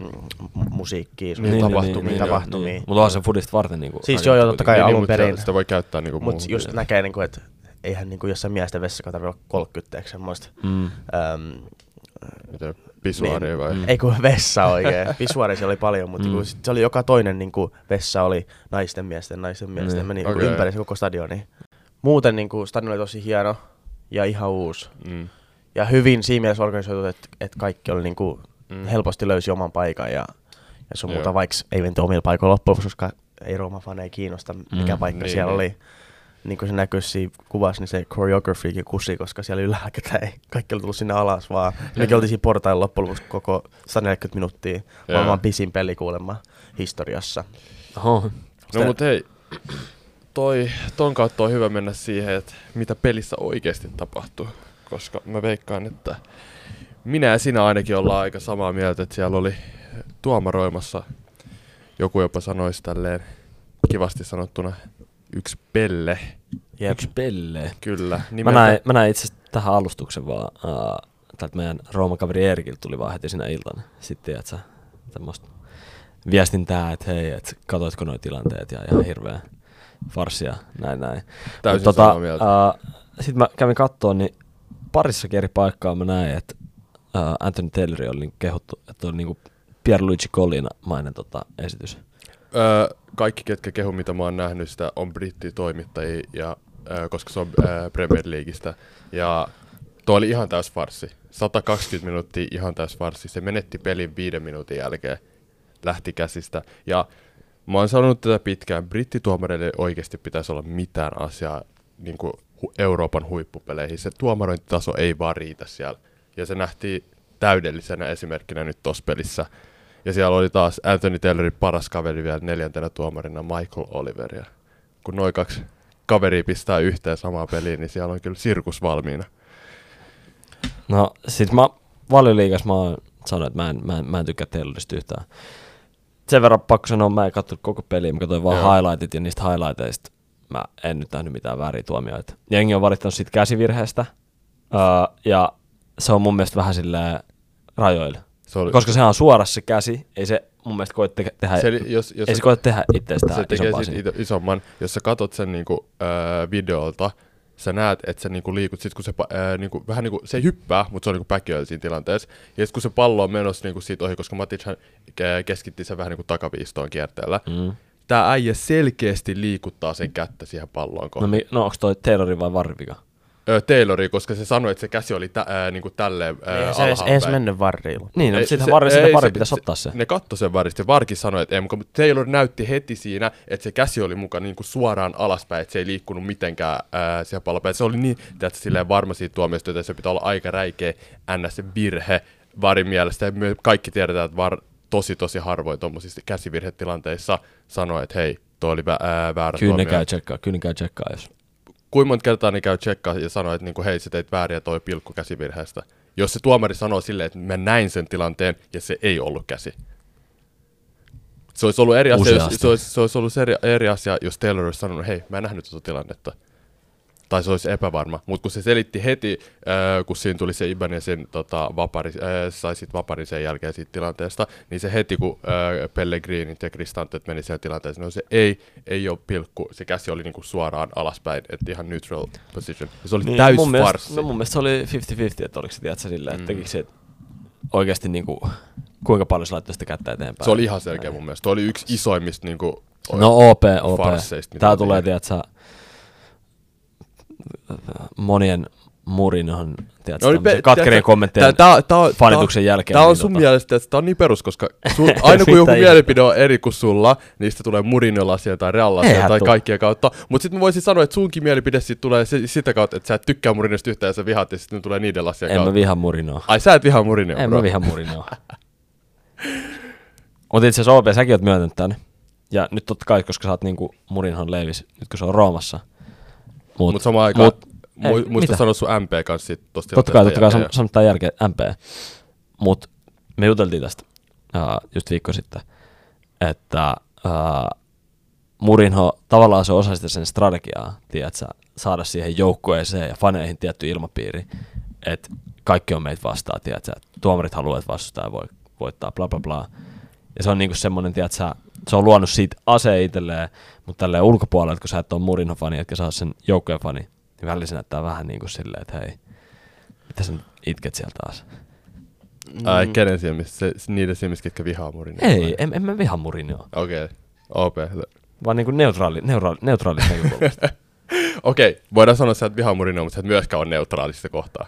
musiikkia, Niin, niin, tapahtumia, niin, tapahtumia. Niin. Mutta on se fudista varten niinku. Siis rakennettu joo, joo, totta kai Niin, alun se- perin. Sitä voi käyttää niinku Mutta just näkee, niin kuin, että eihän niin kuin jossain miesten vessassa tarvitse olla 30 eikö semmoista. Mm. Äm, Mitä, pisuaaria vai? niin, ei kun vessa oikein. [laughs] Pisuaari siellä oli paljon, mutta Mm. mm. se oli joka toinen niin kuin vessa oli naisten miesten, naisten miesten. Niin. Meni okay. ympäri se koko stadioni. Muuten niin kuin, stadion oli tosi hieno ja ihan uusi. Mm. Ja hyvin siinä mielessä organisoitu, että, että kaikki oli niin kuin, Mm. mm. helposti löysi oman paikan ja, ja sun muuta, vaikka ei menty omilla paikoilla lopuksi, koska ei Rooma faneja kiinnosta, mikä Mm. paikka Niin, siellä niin. oli. Niin kuin se näkyy siinä kuvassa, niin se choreographykin kusi, koska siellä ylhäällä ei, kaikki oli tullut sinne alas vaan. Mekin oltiin siinä portailla loppujen lopuksi koko 140 minuuttia, maailman pisin peli kuulemma historiassa. Oho. No Sitä- mut hei, toi, ton kautta on hyvä mennä siihen, että mitä pelissä oikeasti tapahtuu. Koska mä veikkaan, että minä ja sinä ainakin ollaan aika samaa mieltä, että siellä oli tuomaroimassa, joku jopa sanoisi tälleen kivasti sanottuna, yksi pelle. Jep. Yksi pelle. Kyllä. Mä näin, mä näin itse asiassa tähän alustuksen vaan, uh, tältä meidän Rooma-kaveri Eerikiltä tuli vaan heti sinä iltana. Sitten tiedät sä, tämmöstä viestintää, että hei, että katoitko noi tilanteet ja ihan hirveä farssia, näin näin. Täysin Mut samaa mieltä. Uh, Sitten mä kävin kattoon, niin parissa eri paikkaa mä näin, että uh, Anthony Taylor oli niinku kehuttu, että oli niinku Pierluigi Collina-mainen tota, esitys. Öö, kaikki, ketkä kehu, mitä mä oon nähnyt, sitä on brittitoimittajia, ja, öö, koska se on öö, Premier Leagueista. Ja tuo oli ihan täys farsi. 120 minuuttia ihan täys farsi. Se menetti pelin viiden minuutin jälkeen. Lähti käsistä. Ja mä oon sanonut tätä pitkään. Brittituomareille ei oikeasti pitäisi olla mitään asiaa niin kuin Euroopan huippupeleihin. Se tuomarointitaso ei vaan riitä siellä. Ja se nähtiin täydellisenä esimerkkinä nyt tossa pelissä. Ja siellä oli taas Anthony Taylorin paras kaveri vielä neljäntenä tuomarina Michael Oliver. Ja kun noin kaksi kaveria pistää yhteen samaa peliin, niin siellä on kyllä sirkus valmiina. No sit mä valioliigas mä oon sanonut, että mä en, mä en, mä en tykkää Taylorista yhtään. Sen verran pakko sanoa, mä en katsonut koko peliä, mä katsoin vaan Joo. highlightit ja niistä highlighteista mä en nyt nähnyt mitään värituomioita. Jengi on valittanut siitä käsivirheestä uh, ja se on mun mielestä vähän silleen rajoilla. Se oli, Koska sehän on suorassa se käsi, ei se mun mielestä koe te- tehdä, se, jos, jos ei se koe tehdä itsestään se tekee isompaa isomman. Jos sä katot sen niinku, öö, videolta, sä näet, että sä niinku liikut, sit kun se, öö, niinku, vähän niinku, se hyppää, mutta se on niinku backfield siinä tilanteessa. Ja sit kun se pallo on menossa niinku siitä ohi, koska Matichan ke- keskitti sen vähän niinku takaviistoon kierteellä. Mm. Tää äijä selkeästi liikuttaa sen kättä siihen palloon No, kohtaan. mi- no onko toi Taylorin vai Varvika? Ö, Tayloria, koska se sanoi, että se käsi oli tä, ää, niinku tälleen ää, Ei se edes, mennyt varriin. Niin, no, sitten se- varri, se- pitäisi se- ottaa se. Ne katsoi sen varista ja Varki sanoi, että ei, mutta Taylor näytti heti siinä, että se käsi oli mukaan niin kuin suoraan alaspäin, että se ei liikkunut mitenkään ää, siellä palopäin. Se oli niin, että silleen varma siitä tuomiosta, että se pitää olla aika räikeä ns. virhe Varin mielestä. Ja me kaikki tiedetään, että Var tosi tosi harvoin tuommoisissa käsivirhetilanteissa sanoo, että hei, toi oli vä- ää, väärä Kyllä ne tuomio. käy tsekkaa, kyllä ne käy tsekkaa, jos... Kuinka monta kertaa ne käy tsekkaa ja sanoo, että niinku, hei, sä teit vääriä toi pilkku käsivirheestä. Jos se tuomari sanoo silleen, että mä näin sen tilanteen ja se ei ollut käsi. Se olisi ollut eri asia, jos, se olisi, se olisi ollut eri, eri asia, jos Taylor olisi sanonut, hei, mä en nähnyt tuota tilannetta. Tai se olisi epävarma. Mutta kun se selitti heti, äh, kun siinä tuli se Ibanezin tota, vapari, äh, sai sit vaparin sen jälkeen siitä tilanteesta, niin se heti kun äh, Pellegrinit ja Kristantet meni siihen tilanteeseen, no se ei, ei ole pilkku, se käsi oli niinku suoraan alaspäin, että ihan neutral position. Ja se oli niin, täys mun mielestä, no mun mielestä se oli 50-50, että oliko se, tiedätkö, silleen, että Mm. tekikö se oikeasti niinku, kuinka paljon se laittoi sitä kättä eteenpäin. se oli ihan selkeä mun mielestä. Tuo oli yksi isoimmista niinku, No OP, OP. farsseista, Tää tulee, tiedätkö, monien murinhan, tiedätkö, No, pe- katkerien kommenttien tää- tää- tää on- fanituksen jälkeen. Tämä on niin sun tota- mielestä, että tämä on niin perus, koska sun, [laughs] aina kun joku mielipide on eri kuin sulla, niistä tulee Mourinho-lasia tai Eihän tai tuu. kaikkien kautta. Mutta sitten mä voisin sanoa, että sunkin mielipide sit tulee si- sitä kautta, että sä et tykkää Mourinhosta yhtään ja sä vihaat ja sitten tulee niiden lasien En kautta. mä viha Murinoa. Ai sä et vihaa Mourinhoa, En bro. mä viha Murinoa. [laughs] Mutta itse asiassa OP, säkin oot myöntänyt tän. Ja nyt totta kai, koska sä oot niinku Murinhon leivis, nyt kun se on Roomassa. Mut, Mutta samaan aikaan, mut- mu- ei, muista mitä? sanoa sun MP kanssa sit tosta Totta kai, totta kai, san- sanotaan jälkeen MP. Mut me juteltiin tästä uh, just viikko sitten, että uh, Murinho, tavallaan se osa sitä sen strategiaa, tiedätkö, saada siihen joukkueeseen ja faneihin tietty ilmapiiri, että kaikki on meitä vastaan, tiedätkö, tuomarit haluaa, että vastustaja voi voittaa, bla bla bla. Ja se on niinku semmoinen, tiedätkö, se on luonut siitä aseen itselleen, mutta tälleen ulkopuolelta, kun sä et ole Murinho-fani, etkä sä ole sen joukkueen fani, niin välillä se näyttää vähän niin kuin silleen, että hei, mitä sä nyt itket sieltä taas? Ai, kenen silmissä? Se, niiden silmissä, ketkä vihaa Mourinhoa? Ei, en, en mä viha Murinhoa, Okei, okay. OP. vaan niinku neutraali, neutraali, neutraali [laughs] näkökulmasta. Okei, okay. voidaan sanoa, että sä et vihaa Mourinhoa, mutta sä et myöskään ole neutraalista kohtaa.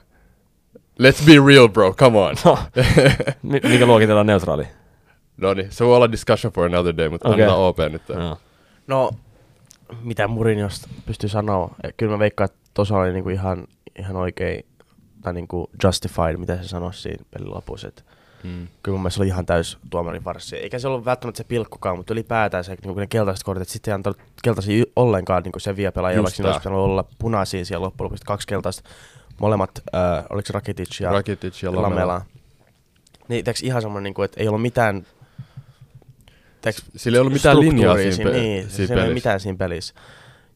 Let's be real, bro, come on. no, [laughs] mi- mikä luokitellaan neutraali? No niin, se voi olla discussion for another day, mutta okay. annetaan OP nyt. No. No, mitä Mourinhosta pystyy sanoa? Eh, Kyllä mä veikkaan, että tuossa oli niinku ihan, ihan oikein, tai niinku justified, mitä se sanoi siinä pelin lopussa. Mm. kyllä mun mielestä se oli ihan täys tuomarin farssi. Eikä se ollut välttämättä se pilkkukaan, mutta ylipäätään se, niin ne keltaiset kortit, sitten ei antanut keltaisia ollenkaan niin se vie pelaajia, vaikka siinä olisi pitänyt olla punaisia siellä loppujen lopuksi, kaksi keltaista. Molemmat, äh, oliko se Rakitic ja Rakitic ja Lamela. Lamela. Niin, tiiäks, ihan semmoinen, niin kuin, että ei ollut mitään tiiäks, Sillä ei ollut mitään linjaa struktuuria siinä, pe- niin, siinä siinä ei pelissä. mitään siinä pelissä.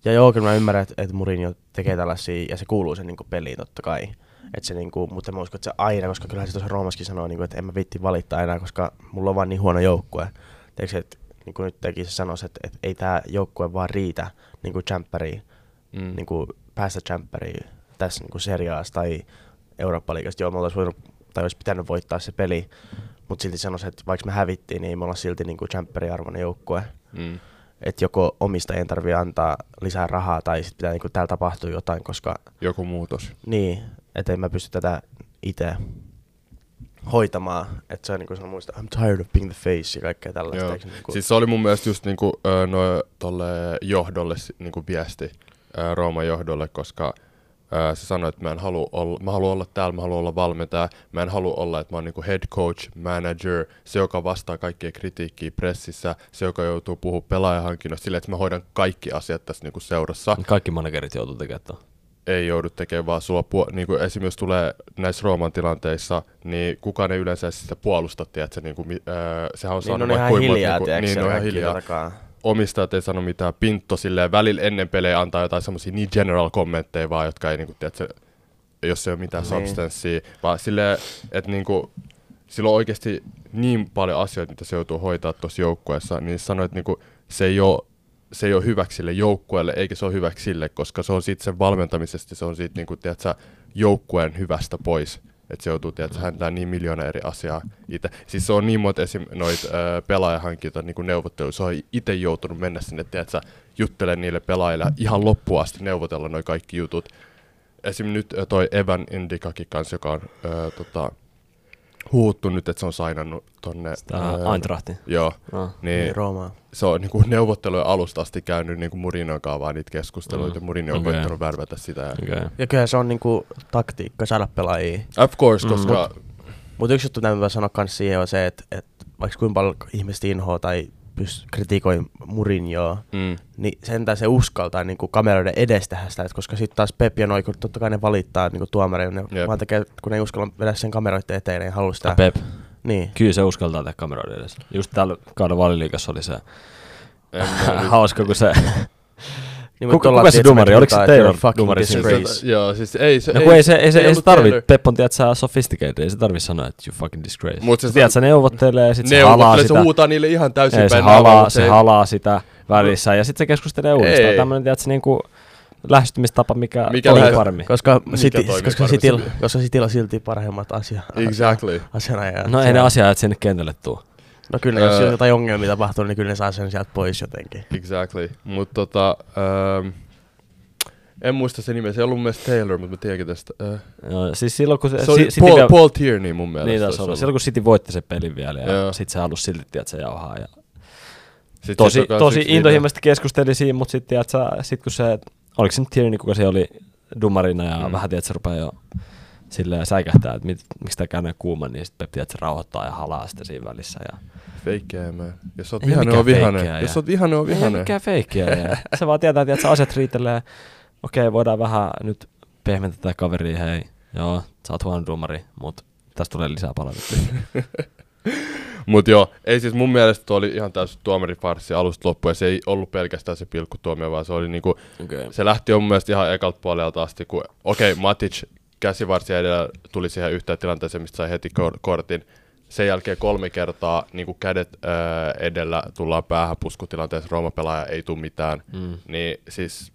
Ja joo, kyllä mä ymmärrän, että, että Mourinho tekee tällaisia, ja se kuuluu sen niin peliin totta kai. Et se, niin kuin, mutta mä uskon, että se aina, koska kyllähän se tuossa Roomaskin sanoo, niin kuin, että en mä vitti valittaa enää, koska mulla on vaan niin huono joukkue. Tiedätkö, että niin kuin nyt teki se sanoisi, että, että ei tämä joukkue vaan riitä niin kuin champperiin, Mm. niin kuin päästä champperiin tässä niin kuin seriaassa tai Eurooppa-liigasta. Joo, me oltaisiin voinut, tai olisi pitänyt voittaa se peli, mutta silti sanoisi, että vaikka me hävittiin, niin ei me olla silti niin kuin champperi-arvoinen joukkue. Mm. Että joko omistajien tarvii antaa lisää rahaa tai sitten pitää niin kuin täällä tapahtua jotain, koska Joku muutos. niin, että en mä pysty tätä itse hoitamaan. Että se on niin kuin muista, I'm tired of being the face ja kaikkea tällaista. Joo. eikö Niin kuin, Siis se oli mun mielestä just niinku, no, tolle johdolle niinku viesti, Rooman johdolle, koska se sanoi, että mä en halua olla, mä haluan olla täällä, mä haluan olla valmentaja, mä en halua olla, että mä oon niinku head coach, manager, se joka vastaa kaikkea kritiikkiä pressissä, se joka joutuu puhumaan pelaajahankinnosta silleen, että mä hoidan kaikki asiat tässä niinku seurassa. Kaikki managerit joutuu tekemään ei joudu tekemään, vaan sulla puo- niin kuin esimerkiksi tulee näissä Rooman tilanteissa, niin kukaan ei yleensä sitä puolusta, tiedätkö, niin kuin, öö, sehän on niin saanut on vaikka ihan kuinka monta hiljaa, niinku- niin, ne on ihan hiljaa. takaa. Omistajat ei sano mitään, Pintto silleen välillä ennen pelejä antaa jotain semmoisia niin general kommentteja vaan, jotka ei niinku, tiedätkö, jos ei ole mitään Niin. substanssia, vaan silleen, että niinku, sillä on oikeasti niin paljon asioita, mitä se joutuu hoitaa tuossa joukkueessa, niin sanoi, että niinku, se ei ole se ei ole hyväksi sille joukkueelle, eikä se ole hyväksi sille, koska se on siitä sen valmentamisesta, se on siitä niinku, tiedätkö, joukkueen hyvästä pois. Että se joutuu tiedätkö, häntää niin miljoona eri asiaa itse. Siis se on niin monta esim. noit ö, pelaajahankinta niin neuvotteluja. Se on itse joutunut mennä sinne, tiedätkö, juttelemaan niille pelaajille ihan loppuun asti neuvotella noin kaikki jutut. esim. nyt toi Evan Indikakin kanssa, joka on ö, tota, huuttu nyt, että se on sainannut tonne. Tää ö, Eintrachti. Joo, No. niin Niin, Roomaa. se on niinku neuvottelujen alusta asti käynyt niinku Murinon kanssa vaan niitä keskusteluita, Mm. ja Mourinho on Okei. koittanut värvätä sitä. Ja... Okay. Ja kyllä se on niinku taktiikka saada pelaajia. Of course, Mm. koska Mutta yksi juttu, mitä mä sanoa kans siihen on se, että, että vaikka kuinka paljon ihmiset inhoa tai pyst- kritikoi Mourinhoa, mm, niin sentään se uskaltaa niin kameroiden edes tehdä sitä, että koska sitten taas Pep ja noi, kun totta kai ne valittaa niin tuomareille, ne vaan tekee, kun ne ei uskalla vedä sen kameroiden eteen, ne ei halua sitä. Pep. Niin. Kyllä se uskaltaa tehdä kameroiden edessä. Just tällä kauden valiliikassa oli se [laughs] hauska, kun se... [laughs] niin Kuka- kuka se dumari? Oliko se että Taylor dumari. Se- Joo, siis ei se... No kun ei se, ei se, ei se tarvi, Taylor. Pep on tiedät sä sophisticated, ei se tarvi sanoa, että you fucking disgrace. Mut se- tiedät sä neuvottelee ja sit se Neuvottelee, halaa se sitä. huutaa niille ihan täysin Ei, se päin halaa, se ei- halaa sitä välissä ja sitten se keskustelee uudestaan. Ei. Tämmönen tiedät sä niinku lähestymistapa, mikä, Mikä toimii lähes- paremmin. Koska, toimii koska, paremmin? Cityl, koska Cityl on silti parhaimmat asia, Exactly. asianajajat. No ei ne asiat sinne kentälle tuu. No kyllä, jos Öö. jotain ongelmia tapahtuu, niin kyllä ne saa sen sieltä pois jotenkin. Exactly. Mutta tota, ähm, en muista se nimeä, se ei ollut mun mielestä Taylor, mutta mä tiedänkin tästä. Äh, Joo, siis silloin kun se, se oli Si- City Paul, vielä- Paul Tierney mun mielestä. niin taisi olla. ollut. Silloin kun City voitti sen pelin vielä ja Joo. sit se halusi silti, että se jauhaa. Ja Sit tosi, sit tosi intohimoisesti keskusteli siinä, mutta sitten sit kun se, oliko se nyt Tierney, kuka se oli dumarina ja Mm. mm. vähän tiedät, se rupeaa jo silleen säikähtää, että mit, miksi tämä käy näin kuuma, niin sitten Pep tiedät, se rauhoittaa ja halaa sitä siinä välissä. Ja... Feikkeä, man. Jos oot Ei vihainen, mikään on vihainen. Jos ja- oot vihainen, on Ei vihainen. mikään feikkiä. ja se vaan tietää, että asiat riitelee. Okei, voidaan vähän nyt pehmentää tätä kaveria, hei. Joo, sä oot huono dumari, mutta tästä tulee lisää palautetta. [laughs] Mut joo, ei siis mun mielestä tuo oli ihan täysin tuomarifarssi alusta loppuun, ja se ei ollut pelkästään se pilkkutuomio, vaan se oli niinku, Okay. se lähti mun mielestä ihan ekalta puolelta asti, kun okei, okay, Matic käsivarsi edellä tuli siihen yhteen tilanteeseen, mistä sai heti kor- kortin. Sen jälkeen kolme kertaa niin kuin kädet ää, edellä tullaan päähän puskutilanteessa, Rooma-pelaaja ei tule mitään. Mm. Niin siis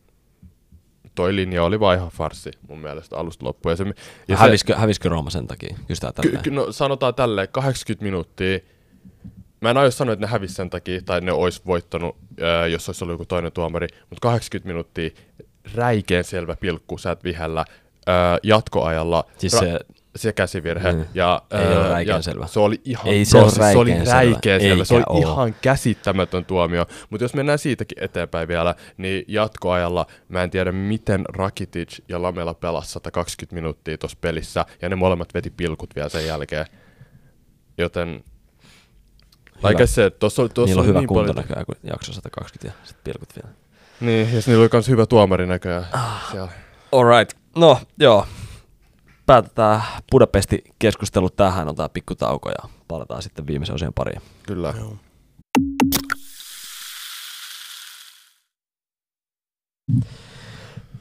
toi linja oli vaan ihan farsi mun mielestä alusta loppuun. Ja se, Ja ja se, hävisikö Rooma sen takia? Kystää ky, ky, no, sanotaan tälleen, 80 minuuttia. Mä en aio sanoa, että ne hävisi sen takia, tai ne olisi voittanut, ää, jos olisi ollut joku toinen tuomari, mutta 80 minuuttia räikeän selvä pilkku, sä et vihällä, ää, jatkoajalla, Siis ra- se, se käsivirhe. Mm. Ja, Ei ää, ole räikeän ja selvä. Se oli ihan, Ei se bro, ole siis se oli räikeän selvä. Se oli oo. ihan käsittämätön tuomio. Mutta jos mennään siitäkin eteenpäin vielä, niin jatkoajalla mä en tiedä, miten Rakitic ja Lamela pelasi 120 minuuttia tuossa pelissä, ja ne molemmat veti pilkut vielä sen jälkeen. Joten, like I said, tuossa on, tossa niillä on hyvä niin kunto paljon... näköjään, kun jakso 120 ja sitten pilkut vielä. Niin, ja niillä oli myös hyvä tuomari näköjään Ah. siellä. Alright. No, joo. Päätetään Budapesti-keskustelu tähän, otetaan pikku tauko ja palataan sitten viimeisen osien pariin. Kyllä. Joo.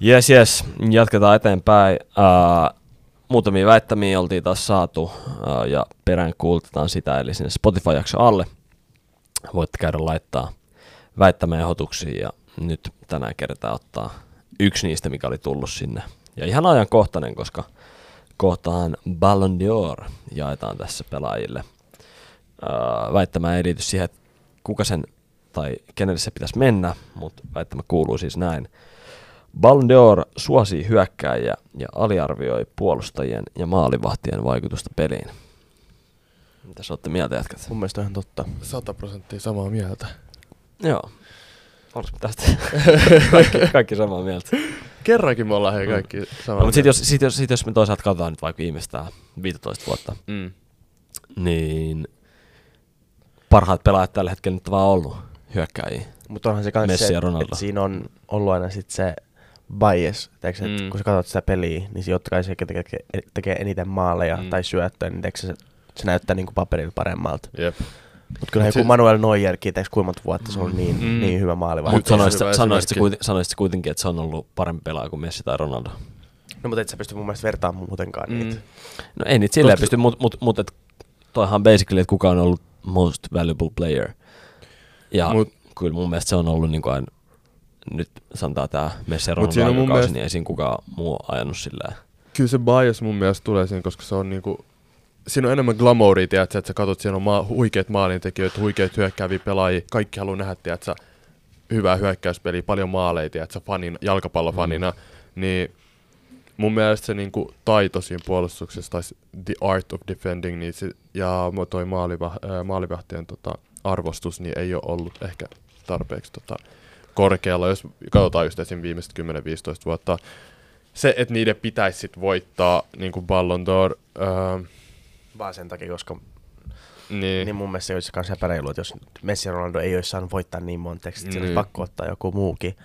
Jes, jes, jatketaan eteenpäin. Uh, muutamia väittämiä oltiin taas saatu uh, ja perään kuulutetaan sitä, eli sinne Spotify-jakso alle voitte käydä laittaa väittämäehdotuksia ja nyt tänään kerätään ottaa yksi niistä, mikä oli tullut sinne. Ja ihan ajankohtainen, koska kohtaan Ballon d'Or jaetaan tässä pelaajille. Uh, väittämä ei liity siihen, että kuka sen tai kenelle se pitäisi mennä, mutta väittämä kuuluu siis näin. Ballon d'Or suosii hyökkääjiä ja aliarvioi puolustajien ja maalivahtien vaikutusta peliin. Mitä sä olette mieltä jätkät? Mun mielestä on ihan totta. 100 prosenttia samaa mieltä. Joo. Me tästä [laughs] kaikki, kaikki samaa mieltä? Kerrankin me ollaan hei Mm. kaikki samaa No, mutta sitten jos, sit jos, sit jos me toisaalta katsotaan nyt vaikka viimeistä 15 vuotta, Mm. niin parhaat pelaajat tällä hetkellä nyt on vaan ollut hyökkääjiä. Mutta onhan se kans Messi se, ja Ronaldo. että siinä on ollut aina sit se bias, teekö, mm. Mm. kun sä katsot sitä peliä, niin siinä totta kai se, joka tekee, tekee eniten maaleja Mm. mm. tai syöttöä, niin teekö se, se näyttää niinku paperilla paremmalta. Jep. Mutta kyllä Mut joku se- Manuel Neuerkin, teekö kuinka monta vuotta se on ollut niin, Mm. mm. niin hyvä maalivahti. Mutta Mut- sanoisit, sanoisit, kuiten, sanoisit kuitenkin, että se on ollut parempi pelaaja kuin Messi tai Ronaldo. No mutta et sä pysty mun mielestä vertaamaan muutenkaan mm. niitä. No ei niitä silleen pysty, mutta mut, mut, et toihan basically, että kuka on ollut most valuable player. Ja Mut- Mut, kyllä mun mielestä se on ollut niin kuin nyt sanotaan tämä Messi Mut on Ronaldo mun kausi, mielestä- niin ei siinä kukaan muu ajanut silleen. Kyllä se bias mun mielestä tulee siinä, koska se on niinku... Siinä on enemmän glamouria, tiedätkö, että sä katsot, siinä on maa, huikeat maalintekijöitä, huikeat hyökkääviä pelaajia, kaikki haluaa nähdä, tiedätkö, hyvää hyökkäyspeliä, paljon maaleja, tiedätkö, fanin, jalkapallofanina, mm. niin mun mielestä se niinku taito siinä puolustuksessa, tai the art of defending, niin se, ja toi maaliva, ää, maalivahtien tota, arvostus, niin ei ole ollut ehkä tarpeeksi tota, korkealla, jos katsotaan just esim. viimeiset 10-15 vuotta. Se, että niiden pitäisi sit voittaa niin kuin Ballon d'Or, ää, Vaan sen takia, koska niin, niin mun mielestä se olisi myös epäreilu, että jos Messi ja Ronaldo ei olisi saanut voittaa niin monteksi, että niin. Niin. olisi pakko ottaa joku muukin.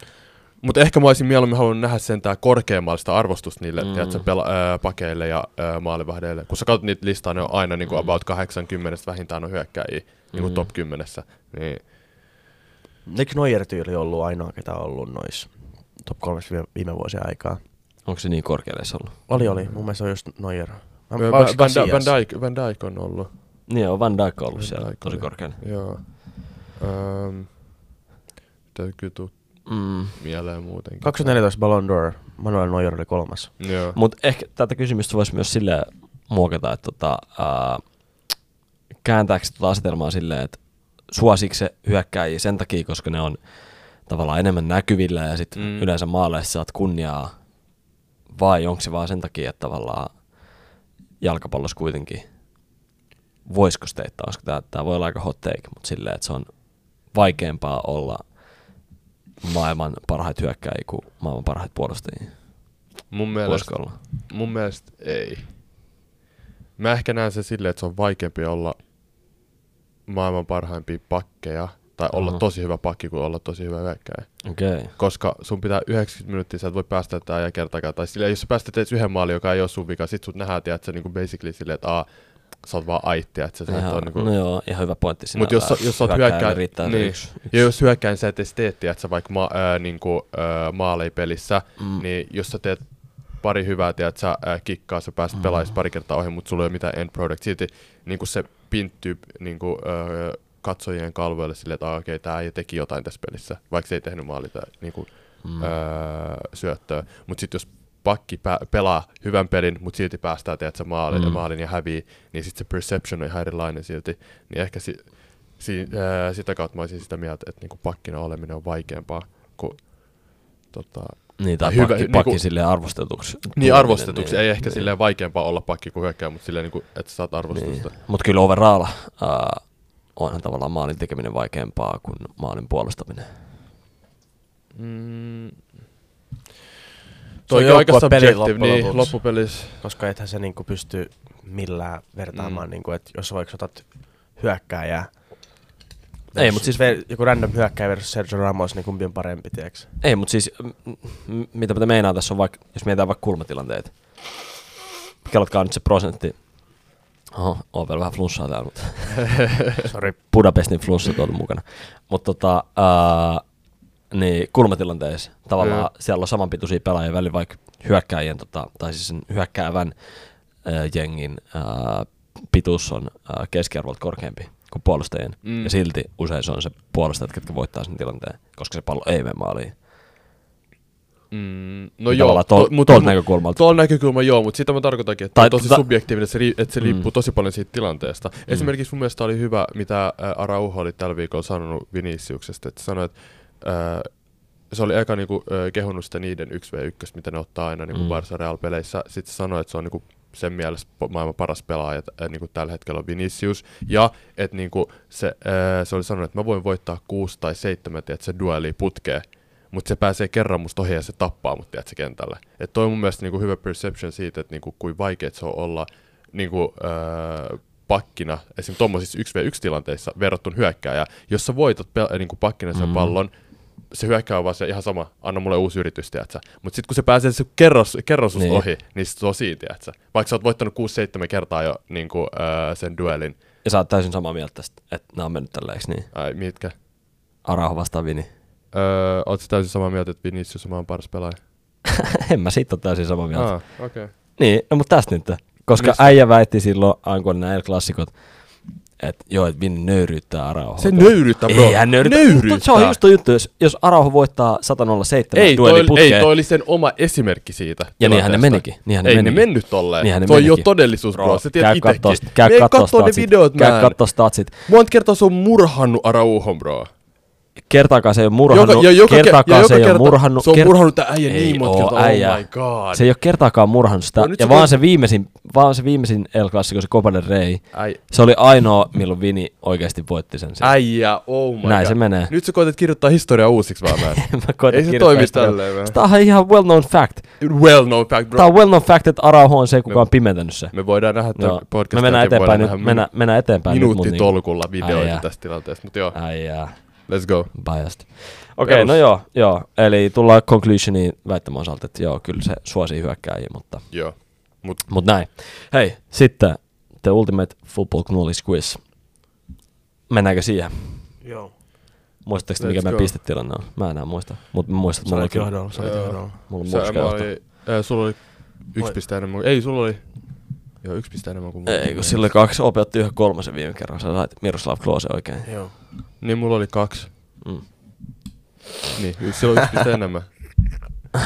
Mutta ehkä mä olisin mieluummin halunnut nähdä sentään korkeammallista arvostusta niille Mm. mm. tiedätkö, pela- ää, pakeille ja ää, maalivahdeille. Kun sä katsot niitä listaa, ne on aina niin kuin Mm. about 80 vähintään on hyökkäjiä niin kuin Mm. top 10. Niin, Eikö Neuer-tyyli ollut ainoa, ketä on ollut noissa top 3 viime, viime vuosien aikaa? Onko se niin korkealle ollut? Oli, oli. Mun mielestä se on just Neuer. Van, Van? Dijk, Van Dijk on ollut. Niin on Van Dijk ollut Van siellä Dijk tosi oli. korkealle. Joo. Um, Täytyy tuu Mm. mieleen muutenkin. 2014 Ballon d'Or. Manuel Neuer oli kolmas. Joo. Mutta ehkä tätä kysymystä voisi myös silleen muokata, että tota, ää, kääntääkö se tota asetelmaa silleen, että suosiko se hyökkääjiä sen takia, koska ne on tavallaan enemmän näkyvillä ja sitten Mm. mm. yleensä maaleissa saat kunniaa, vai onko se vaan sen takia, että tavallaan jalkapallossa kuitenkin voisiko steittaa, koska tämä, tämä voi olla aika hot take, mutta silleen, että se on vaikeampaa olla maailman parhaita hyökkääjiä kuin maailman parhaita puolustajia. Mun mielestä, olla? mun mielestä ei. Mä ehkä näen se silleen, että se on vaikeampi olla maailman parhaimpia pakkeja, tai olla Aha. tosi hyvä pakki kuin olla tosi hyvä hyökkäjä. Okay. Koska sun pitää 90 minuuttia, sä et voi päästä tätä ja kertakaan. Tai silleen, jos sä päästät edes yhden maalin, joka ei ole sun vika, sit sut nähdään, tiedät, sä niinku basically silleen, että aa, sä oot vaan aitti, että sä, sä et Ihan, ole niinku... No joo, ihan hyvä pointti sinällään. Mut jos jos sä oot se niin. yksi. Ja jos hyökkäin sä et edes tee, tiedät, sä vaikka ma- ää, niinku, ää, maaleipelissä, Mm. niin jos sä teet pari hyvää, tiedät, sä ää, kikkaa, sä pääset Mm. pelaamaan pari kertaa ohi, mutta sulla ei ole mitään end product. Silti niinku se pinttyy niinku, ää, katsojien kalvoille silleen, että ah, okei, okay, tää ei teki jotain tässä pelissä, vaikka se ei tehnyt maali tai niinku, Mm. mm. ää, syöttöä. Mutta sitten jos pakki pä- pelaa hyvän pelin, mutta silti päästään tiedät, sä maalin, Mm. mm. maalin ja hävii, niin sitten se perception on ihan erilainen silti. Niin ehkä si- si- ää, sitä kautta mä olisin sitä mieltä, että niinku pakkina oleminen on vaikeampaa kuin tota, Niin, tai hyvä- pakki, niinku- pakki silleen arvostetuksi. niin arvostetuksi. Ei ehkä niin. silleen vaikeampaa olla pakki kuin hyökkää, mutta silleen, niinku, että saat arvostusta. Niin. Mutta kyllä overall uh, onhan tavallaan maalin tekeminen vaikeampaa kuin maalin puolustaminen. Mm. Se on Toi on aika loppujen niin, lopuksi. loppupelissä. Koska ethän se niinku pysty millään vertaamaan, Mm. niinku, että jos sä vaikka otat hyökkääjää, Ei, versus- mut siis- ver- joku random hyökkääjä versus Sergio Ramos, niin kumpi on parempi, tiedätkö? Ei, mutta siis m- m- mitä mä meinaan tässä on vaikka, jos mietitään vaikka kulmatilanteita. Kellatkaa nyt se prosentti. Oho, on vielä vähän flunssaa täällä, mutta [laughs] Sori. Budapestin flunssa tuolla mukana. Mutta tota, niin kulmatilanteessa tavallaan Joo. siellä on samanpituisia pelaajia välillä, vaikka hyökkääjien, tota, tai siis sen hyökkäävän ää, jengin ää, pituus on ää, keskiarvolta korkeampi kuin puolustajien. Mm. Mm. Ja silti usein se on se puolustajat, ketkä voittaa sen tilanteen, koska se pallo ei mene maaliin. Mm, no Niin joo, tol- mut- tuolta mut- näkökulmalta. Tuolla näkökulma joo, mutta sitä mä tarkoitankin, että Tai tosi tota- subjektiivinen, että se, ri- että se Mm. riippuu tosi paljon siitä tilanteesta. Mm. Esimerkiksi mun mielestä oli hyvä, mitä ä, Araujo oli tällä viikolla sanonut Viniciuksesta, että sanoi, että ä, se oli eka niinku, ä, kehunut sitä niiden 1v1, mitä ne ottaa aina niinku Mm. Barca Real-peleissä. Sitten sanoi, että se on niinku sen mielestä po- maailman paras pelaaja ä, niinku tällä hetkellä on Vinicius. Ja että niinku se, ä, se oli sanonut, että mä voin voittaa kuusi tai seitsemän, että se dueli putkee. Mutta se pääsee kerran musta ohi ja se tappaa mut tiedätkö, kentällä. Et toi on mun mielestä niinku hyvä perception siitä, että niinku, kuin vaikeet se on olla niinku, öö, pakkina, esim. tuommoisissa 1v1-tilanteissa verrattuna hyökkääjä. Jos sä voitat pel- niinku pakkina sen Mm. pallon, se hyökkää on vaan se ihan sama, anna mulle uusi yritys, tiedätkö? Mutta sitten kun se pääsee se kerros, kerros Niin. niin. ohi, niin se on siinä, tiedätkö? Vaikka sä oot voittanut 6-7 kertaa jo niinku, öö, sen duelin. Ja sä oot täysin samaa mieltä tästä, että nämä on mennyt tällä, eikö niin? Ai, mitkä? Araujo vastaan Vini. Öö, sä täysin samaa mieltä, että Vinicius on maan paras pelaaja? [laughs] en mä siitä ole täysin samaa mieltä. Ah. Okay. Niin, no mutta tästä nyt. Koska Mistä? äijä väitti silloin, aina nämä El-klassikot, että joo, että Vini nöyryyttää Araujoa. Se nöyryyttää, bro. Ei hän nöyryytä. Nöyryyttää. Mutta Se on just tuo juttu, jos, jos Araujo voittaa 107 Ei, toi, dueli oli- putkeen, ei, toi oli sen oma esimerkki siitä. Ja niinhän ne menikin, niinhän ne ei menikin. ne mennyt tolleen. Niinhän ne se on jo menikin. todellisuus, bro. Sä tiedät itekin. käy kattoo kattoo ne statsit, videot, käy kattoo statsit. Monta kertaa se on murhannut Arauhon, bro. Kertaakaan se ei ole murhannut, Joka, ja joka, kertaakaan ja joka se ei ole kerta, murhannut, Se on murhannut tää äijä Ei niin monta kertaa. äijä. Oh my god. se ei ole kertaakaan murhannut sitä, No ja se vaan se viimeisin, vaan se viimeisin El Clasico, se Copa del Rey, Äi, se oli ainoa, milloin Vini oikeasti voitti sen. siellä. äijä, oh my Näin god. se menee. Nyt sä koetat kirjoittaa historiaa uusiksi vaan näin. [laughs] Mä Ei se toimi tälleen. Tää on ihan well known fact. Well known fact, bro. Tää on well known fact, että Araujo on se, kuka on pimentänyt se. Me voidaan nähdä tämän podcastin Me mennään eteenpäin nyt, mennään, eteenpäin nyt. minuutti mut niinku- tolkulla videoita tästä tilanteesta. Mutta joo, Äijää. Let's go. biased. Okei, okay, no joo, joo. Eli tullaan conclusioniin väittämän osalta, että joo, kyllä se suosii hyökkääjiä, mutta, Joo. Mut mutta näin. Hei, sitten The Ultimate Football Knowledge Quiz. Mennäänkö siihen? Joo. Muistatteko mikä meidän pistetilanne on? Mä enää muista, mutta mä muistan, että Sä mulla olit oli, johdolla, sä olit Joo. johdolla. mulla on sä, oli, äh, sulla oli yksi Moi. piste enemmän. Ei, sulla oli... Joo, yksi piste enemmän kuin mulla. Ei, kun sillä oli kaksi, Ope otti yhden kolmasen viime kerran, sä sait Miroslav Klose oikein. Joo. Niin, mulla oli kaksi. Mm. Niin, silloin yksi piste enemmän. [laughs]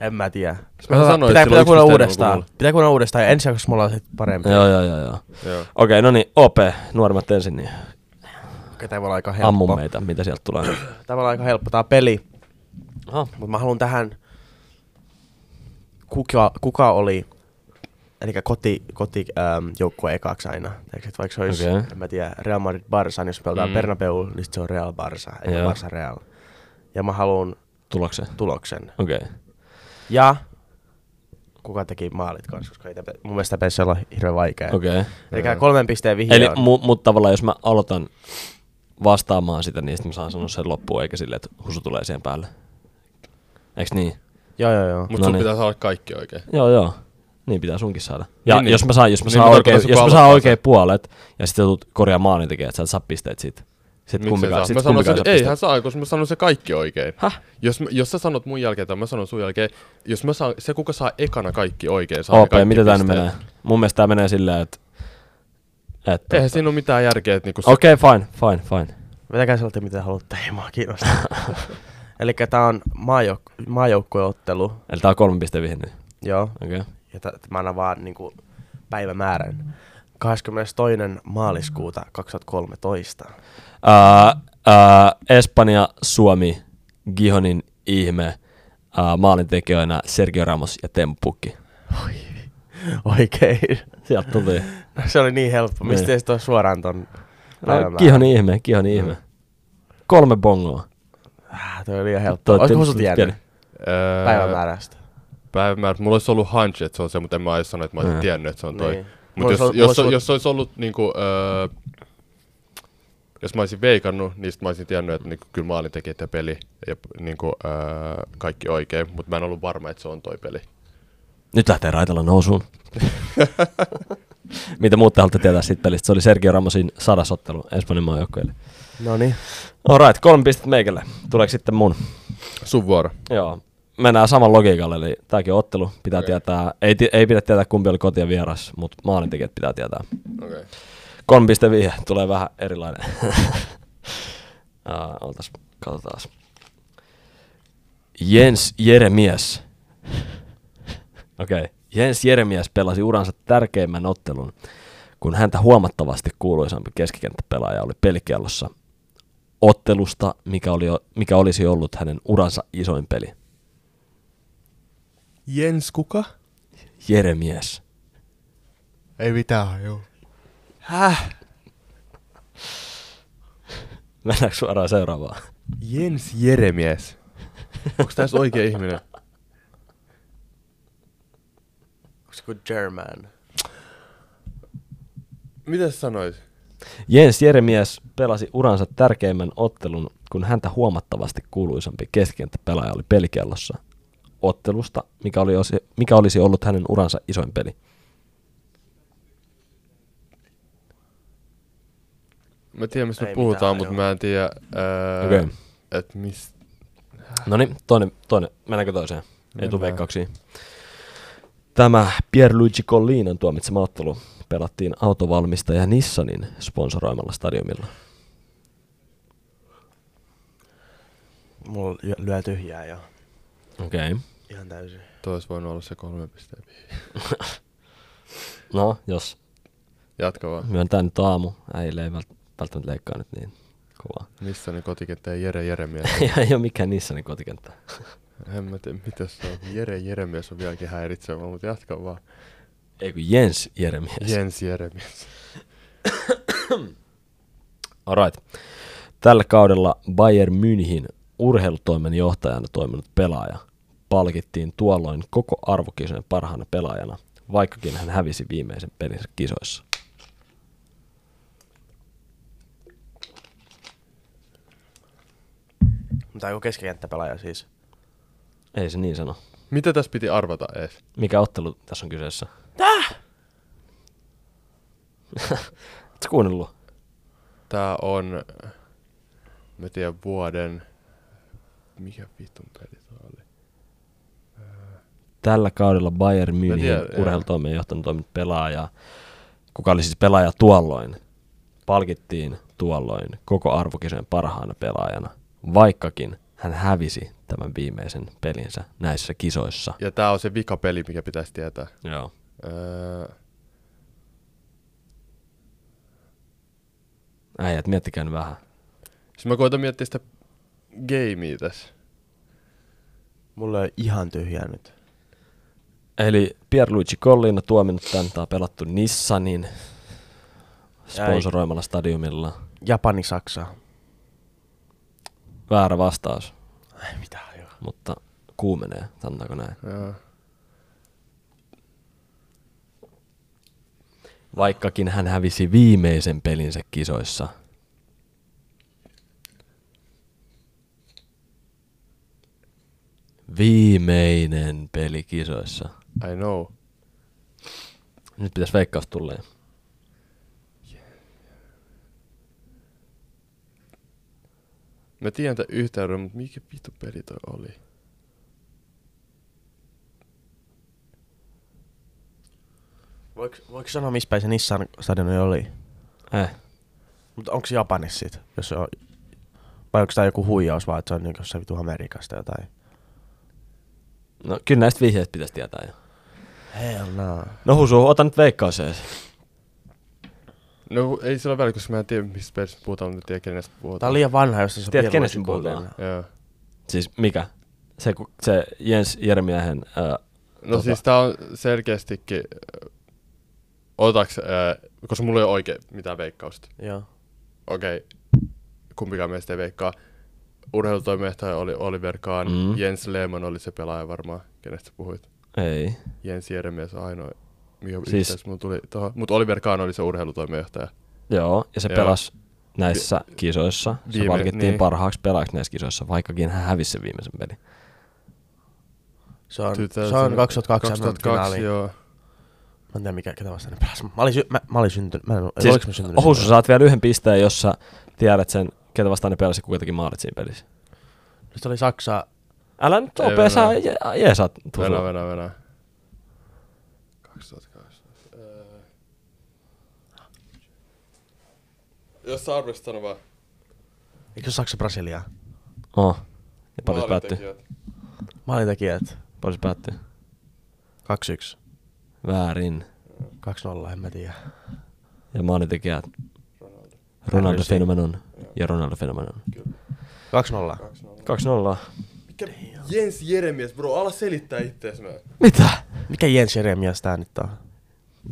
En mä tiedä. Mä sanoin, pitää, että pitää on kuin uudestaan. mulla. Pitää kuunnella uudestaan. Ja ensi jaksossa me ollaan sit parempi. Joo, joo, joo, joo. Joo. Okei, no niin, OP, nuoremmat ensin, niin Okei, tää voi olla aika helppo. ammu meitä, mitä sieltä tulee. [clears throat] Tää voi olla aika helppo. Tää on peli. Aha. Mutta mä haluan tähän, kuka, kuka oli, eli koti, koti ähm, joukkue ekaksi aina. Eikö, et vaikka se olisi, okay. en mä tiedä, Real Madrid Barça, niin jos pelataan Mm. mm. Bernabeu, niin se on Real Barça, eikä Joo. Barça Real. Ja mä haluan Tuloksen. tuloksen. Okei. Okay. Ja kuka teki maalit kanssa, koska ei tämä, mun mielestä tämä pitäisi olla hirveän vaikea. Okei. Okay. Eli Joo. kolmen pisteen vihje Eli mu- mut tavallaan jos mä aloitan vastaamaan sitä, niin sit mä saan sanoa sen loppuun, eikä silleen, että husu tulee siihen päälle. Eiks niin? Joo, joo, joo. Mut No sun niin. pitää saada kaikki oikein. Joo, joo. Niin pitää sunkin saada. Ja Niin, niin. jos mä saan, jos mä Niin saan oikein, jos mä saan oikein puolet, ja sitten tulet korjaa maalin tekijä, että sä et saa pisteet siitä. Sitten Miksi kumpikaan, sit Mä sanon kumpikaan sen, ei hän saa, koska mä sanon se kaikki oikein. Häh? Jos, mä- jos sä sanot mun jälkeen tai mä sanon sun jälkeen, jos mä saan, se kuka saa ekana kaikki oikein, saa OP, kaikki miten pisteet. menee? Mun mielestä tää menee silleen, että... että Eihän siinä ole mitään järkeä, että niinku Okei, okay, fine, fine, fine. Vetäkää sieltä mitä haluatte, ei mua kiinnostaa. [laughs] Eli tää on maajouk- maajoukkueottelu. Eli tää on kolme piste vihje nyt. Joo. Okei. Okay. Ja t- mä annan vaan niinku päivämäärän. 22. maaliskuuta 2013. Uh, uh, Espanja, Suomi, Gihonin ihme, uh, maalintekijöinä Sergio Ramos ja Tempukki. Oikein. Sieltä tuli. No, se oli niin helppo. Mistä Niin. ei toi suoraan ton No? Gihonin ihme, Gihonin ihme. Kolme bongoa. Ah, toi oli liian helppo. Olisiko sut tiennyt Öö, päivämäärästä? Päivämäärä. Mulla olisi ollut hunch, että se on se, mutta en mä edes sano, että mä olisin Mm. tiennyt, että se on toi. Niin. Mutta jos, ollut- jos, ollut- jos olisi ollut niinku, öö, jos mä olisin veikannut, niin sit mä olisin tiennyt, että niinku, kyllä maalintekijät ja peli ja niinku, öö, kaikki oikein, mutta mä en ollut varma, että se on toi peli. Nyt lähtee raitella nousuun. [laughs] Mitä muut te haluatte tietää siitä pelistä? Se oli Sergio Ramosin sadasottelu Espanjan maajoukkueelle. No niin. Alright, kolme pistettä meikälle. Tuleeko sitten mun? Sun vuoro. Joo. Mennään saman logiikalle, eli tääkin on ottelu. Pitää Okei. tietää, ei, ei pidä tietää kumpi oli koti ja vieras, mutta maalintekijät pitää tietää. Okay. Kolme piste vihje, tulee vähän erilainen. [laughs] uh, oltas, katsotaan. Jens Jeremies. Okei. Okay. Jens Jeremies pelasi uransa tärkeimmän ottelun, kun häntä huomattavasti kuuluisampi keskikenttäpelaaja oli pelikellossa ottelusta, mikä, oli, mikä olisi ollut hänen uransa isoin peli. Jens kuka? Jeremies. Ei mitään, joo. Häh? Mennäänkö suoraan seuraavaan? Jens Jeremies. Onko tässä oikea ihminen? Onko se kuin German? Mitä sä sanoit? Jens Jeremies pelasi uransa tärkeimmän ottelun, kun häntä huomattavasti kuuluisampi keskikenttäpelaaja oli pelikellossa ottelusta, mikä, oli osi, mikä olisi ollut hänen uransa isoin peli. Mä tiedän, mistä me Ei puhutaan, mutta mä en tiedä, öö, okay. että mis... No niin, toinen, toinen. Mennäänkö toiseen? Ei tule Mennään. veikkauksia. Tämä Pierluigi Collinan tuomitsema ottelu pelattiin autovalmistaja Nissanin sponsoroimalla stadionilla. Mulla lyö- lyö tyhjää jo. Okei. Okay. Ihan täysin. Toi olisi voinut olla se kolme pisteen. [laughs] No, jos Jatka vaan. myöntää nyt aamu, äijille ei vält- välttämättä leikkaa nyt niin. Kova. Nissanin [laughs] kotikenttä ja Jere Jeremies. [laughs] ei ole mikään Nissanin kotikenttä. en mä tiedä, mitä se on. Jere Jeremies on vieläkin häiritsevä, mutta jatka vaan. Ei kun Jens Jeremies. Jens Jeremies. [coughs] Alright. Tällä kaudella Bayern München urheilutoimen johtajana toiminut pelaaja palkittiin tuolloin koko arvokisojen parhaana pelaajana, vaikkakin hän hävisi viimeisen pelinsä kisoissa. Mutta joku keskikenttäpelaaja siis. Ei se niin sano. Mitä tässä piti arvata ees? Mikä ottelu tässä on kyseessä? Täh? [laughs] Oletko kuunnellut? Tää on, mä tiedän vuoden, mikä vitun peli tää? Tällä kaudella Bayern München joo. urheilutoimen johtanut toiminut pelaaja, kuka oli siis pelaaja tuolloin, palkittiin tuolloin koko arvokisojen parhaana pelaajana, vaikkakin hän hävisi tämän viimeisen pelinsä näissä kisoissa. Ja tää on se vika peli, mikä pitäisi tietää. Joo. Öö, Äijät, miettikää nyt vähän. siis mä koitan miettiä sitä gamea tässä. Mulla on ihan tyhjää nyt. Eli Pierluigi Collina tuominut tämän, tää on pelattu Nissanin sponsoroimalla stadiumilla. Japani, Saksa. Väärä vastaus, Ei mitään, joo. mutta kuumenee, sanotaanko näin. Joo. Vaikkakin hän hävisi viimeisen pelinsä kisoissa. Viimeinen peli kisoissa. I know. Nyt pitäisi veikkaus tulla. jo. Mä tiedän tämän yhteyden, mutta mikä vitu peli toi oli? Voiko, voiko sanoa, missä päin se Nissan stadioni oli? Eh. Mutta onko se Japanissa sit? Jos se on... Vai onko tämä joku huijaus vaan, että se on niin jossain vitu Amerikasta jotain? No kyllä näistä vihjeistä pitäisi tietää jo. Hell no. No Husu, ota nyt veikkaus ees. No ei sillä ole väliä, koska mä en tiedä, mistä pelistä puhutaan, mutta tiedän, kenestä puhutaan. Tää on liian vanha, jos se on Tiedät, kenestä puhutaan? Joo. Siis mikä? Se, se Jens Jeremiehen... Äh, No Tota- siis tää on selkeästikin... äh, Otaks, äh, koska mulla ei ole oikein mitään veikkausta. Joo. Okei, okay. kumpikaan meistä ei veikkaa. Urheilutoimijohtaja oli Oliver Kahn, Mm. Jens Lehmann oli se pelaaja varmaan, kenestä puhuit. Ei. Jens Jeremies on ainoa, mikä Siis- mulla tuli tohon. Mutta Oliver Kahn oli se urheilutoimijohtaja. Joo, ja se Joo. pelasi näissä kisoissa. Se Viime- palkittiin niin. parhaaksi pelaajaksi näissä kisoissa, vaikkakin hän hävisi sen viimeisen pelin. Se on, 2000 se on 2002 2002 MM-finaali. joo. Mä en tiedä mikä, ketä vastaan ne pelas. Mä olin, sy- mä, mä olin syntynyt, mä en, siis, Siis, oliko mä syntynyt? Ohuus, sä saat vielä yhden pisteen, jos sä tiedät sen, ketä vastaan ne pelasi, kuka teki maalit siinä pelissä. Se oli Saksa, Älä nyt venä. sä je- jeesat. tuossa. Venä, venä, venä. 2002. Öö. Jos sä sano vaan. eikö se Saksa Brasilia? Oh. Ja paljon se päättyi. Maalintekijät. Paljon se päättyi. 2-1, Väärin. 2-0, en mä tiedä. Ja maalintekijät Ronaldo. Ronaldo. Fenomenon ja Ronaldo Fenomenon. 2-0. 2-0. Jens Jeremies, bro, ala selittää ittees mä. Mitä? Mikä Jens Jeremias tää nyt on?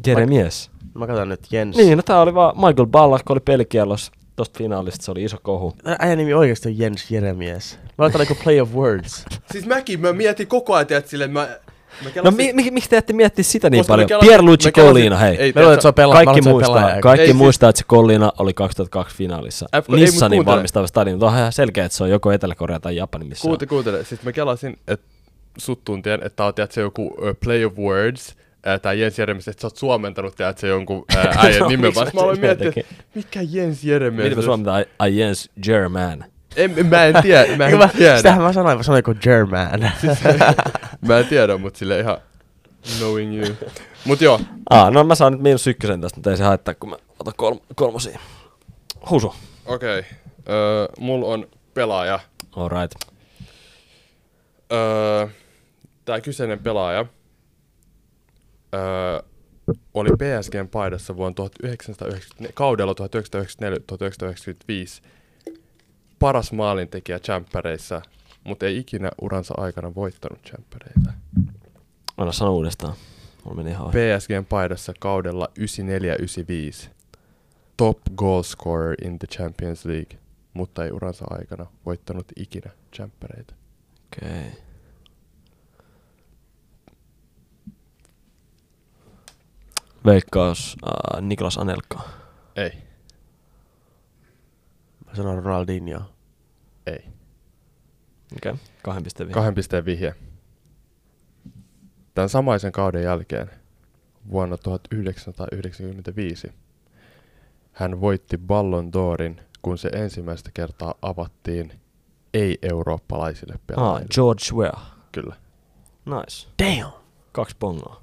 Jeremies. Mä katson nyt Jens. Niin, no tää oli vaan Michael Ballas, kun oli pelikielos tosta finaalista, se oli iso kohu. Äijän nimi oikeesti on Jens Jeremias. Mä laitan niinku play of words. Siis mäkin, mä mietin koko ajan, tiedät, silleen, mä... mä No mi- mi- miksi te ette miettiä sitä niin Koska paljon? kelasin- Pierluigi Collina, hei. Ei, Mä luulen, että se on pelaa. Kaikki muistaa, kaikki Ei siis- muistaa, että se Collina oli 2002 finaalissa. Mut Nissanin valmistava stadion, mutta ihan selkeä, että se on joko Etelä-Korea tai Japani, missä Kuuntele, kuuntele. Siis mä kelasin, että sut tuntien, että tää on tiedät, se joku uh, play of words, tää Jens Jeremies, että sä oot suomentanut se jonkun ää, [laughs] äijän No, nimen, vaan mä mä aloin miettiä, teki? että mikä Jens Jeremies Miten me olisi? suomentaa I, I Jens German? En, mä en tiedä, mä en mä, tiedä. sitähän mä sanoin, mä sanoin kuin German. [laughs] Mä en tiedä, mut sille ihan knowing you. Mut joo, Ah, no mä saan nyt miinus ykkösen tästä, mutta ei se haittaa, kun mä otan kolm- kolmosia. Husu. okei. Okay. Öö, mulla on pelaaja. Alright. Öö, tää kyseinen pelaaja öö, oli PSGn paidassa vuonna 1994, kaudella 1994-1995. Paras maalintekijä jämppäreissä, mutta ei ikinä uransa aikana voittanut jämppäreitä. Anna sano uudestaan. Mulla meni ihan. PSGn paidassa kaudella 94-95. Top goal scorer in the Champions League, mutta ei uransa aikana voittanut ikinä jämppäreitä. Okei. Okay. Veikkaus äh, Niklas Anelka. Ei, Mä sanon Ronaldinho. ei. Okei. Okay. Kahden pisteen Kahden pisteen vihje. Tämän samaisen kauden jälkeen vuonna 1995 hän voitti Ballon d'Orin, kun se ensimmäistä kertaa avattiin ei-eurooppalaisille Ah, pelaajille. George Weah. Kyllä. Nice. Damn! Kaksi pongoa.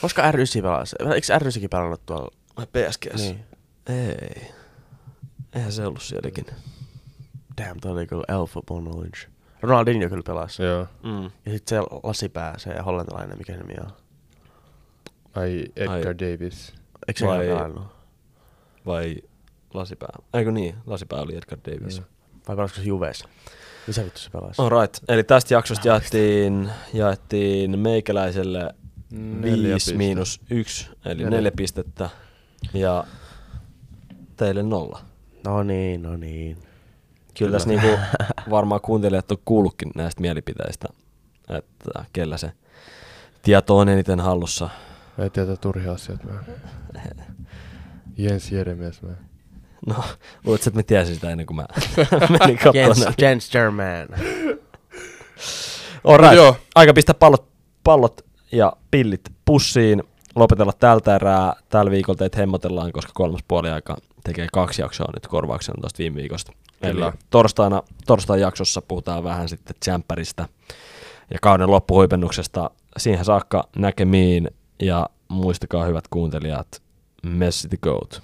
Koska R9 pelasi? Eikö R9kin pelannut tuolla? Vai PSGs? Niin. Ei. Eihän se ollut sielläkin. Damn, toi oli kyllä football knowledge. Ronaldinho kyllä pelasi. Joo. Mm. Ja sit se lasipää, se hollantilainen, mikä se nimi on. Ai Edgar Ai. Davis. Eikö se Vai- Vai... pelannut? Vai Lasipää? Eikö niin? Lasipää oli Edgar Davis. Joo. Vai pelasiko se Juves? Missä vittu se pelasi? All right. Eli tästä jaksosta jaettiin, jaettiin meikäläiselle Neljä 5 pistettä. miinus 1, eli Neljä. neljä pistettä. Ja teille nolla. No niin, no niin. Kyllä, Kyllä. tässä niinku [laughs] varmaan kuuntelijat on kuullutkin näistä mielipiteistä, että kellä se tieto on eniten hallussa. Ei tietää turhia asioita. Mä. [laughs] Jens Jeremies. Mä. No, luuletko, että mä tiesin sitä ennen kuin mä [laughs] menin katsomaan Jens? Jens German. All right. Joo. Aika pistää pallot, pallot ja pillit pussiin. Lopetella tältä erää. Tällä viikolla teitä hemmotellaan, koska kolmas puoli aika tekee kaksi jaksoa nyt korvauksena tuosta viime viikosta. Kyllä. Eli torstaina, torstain jaksossa puhutaan vähän sitten Jämpäristä ja kauden loppuhuipennuksesta. Siihen saakka näkemiin ja muistakaa hyvät kuuntelijat, Messi the Goat.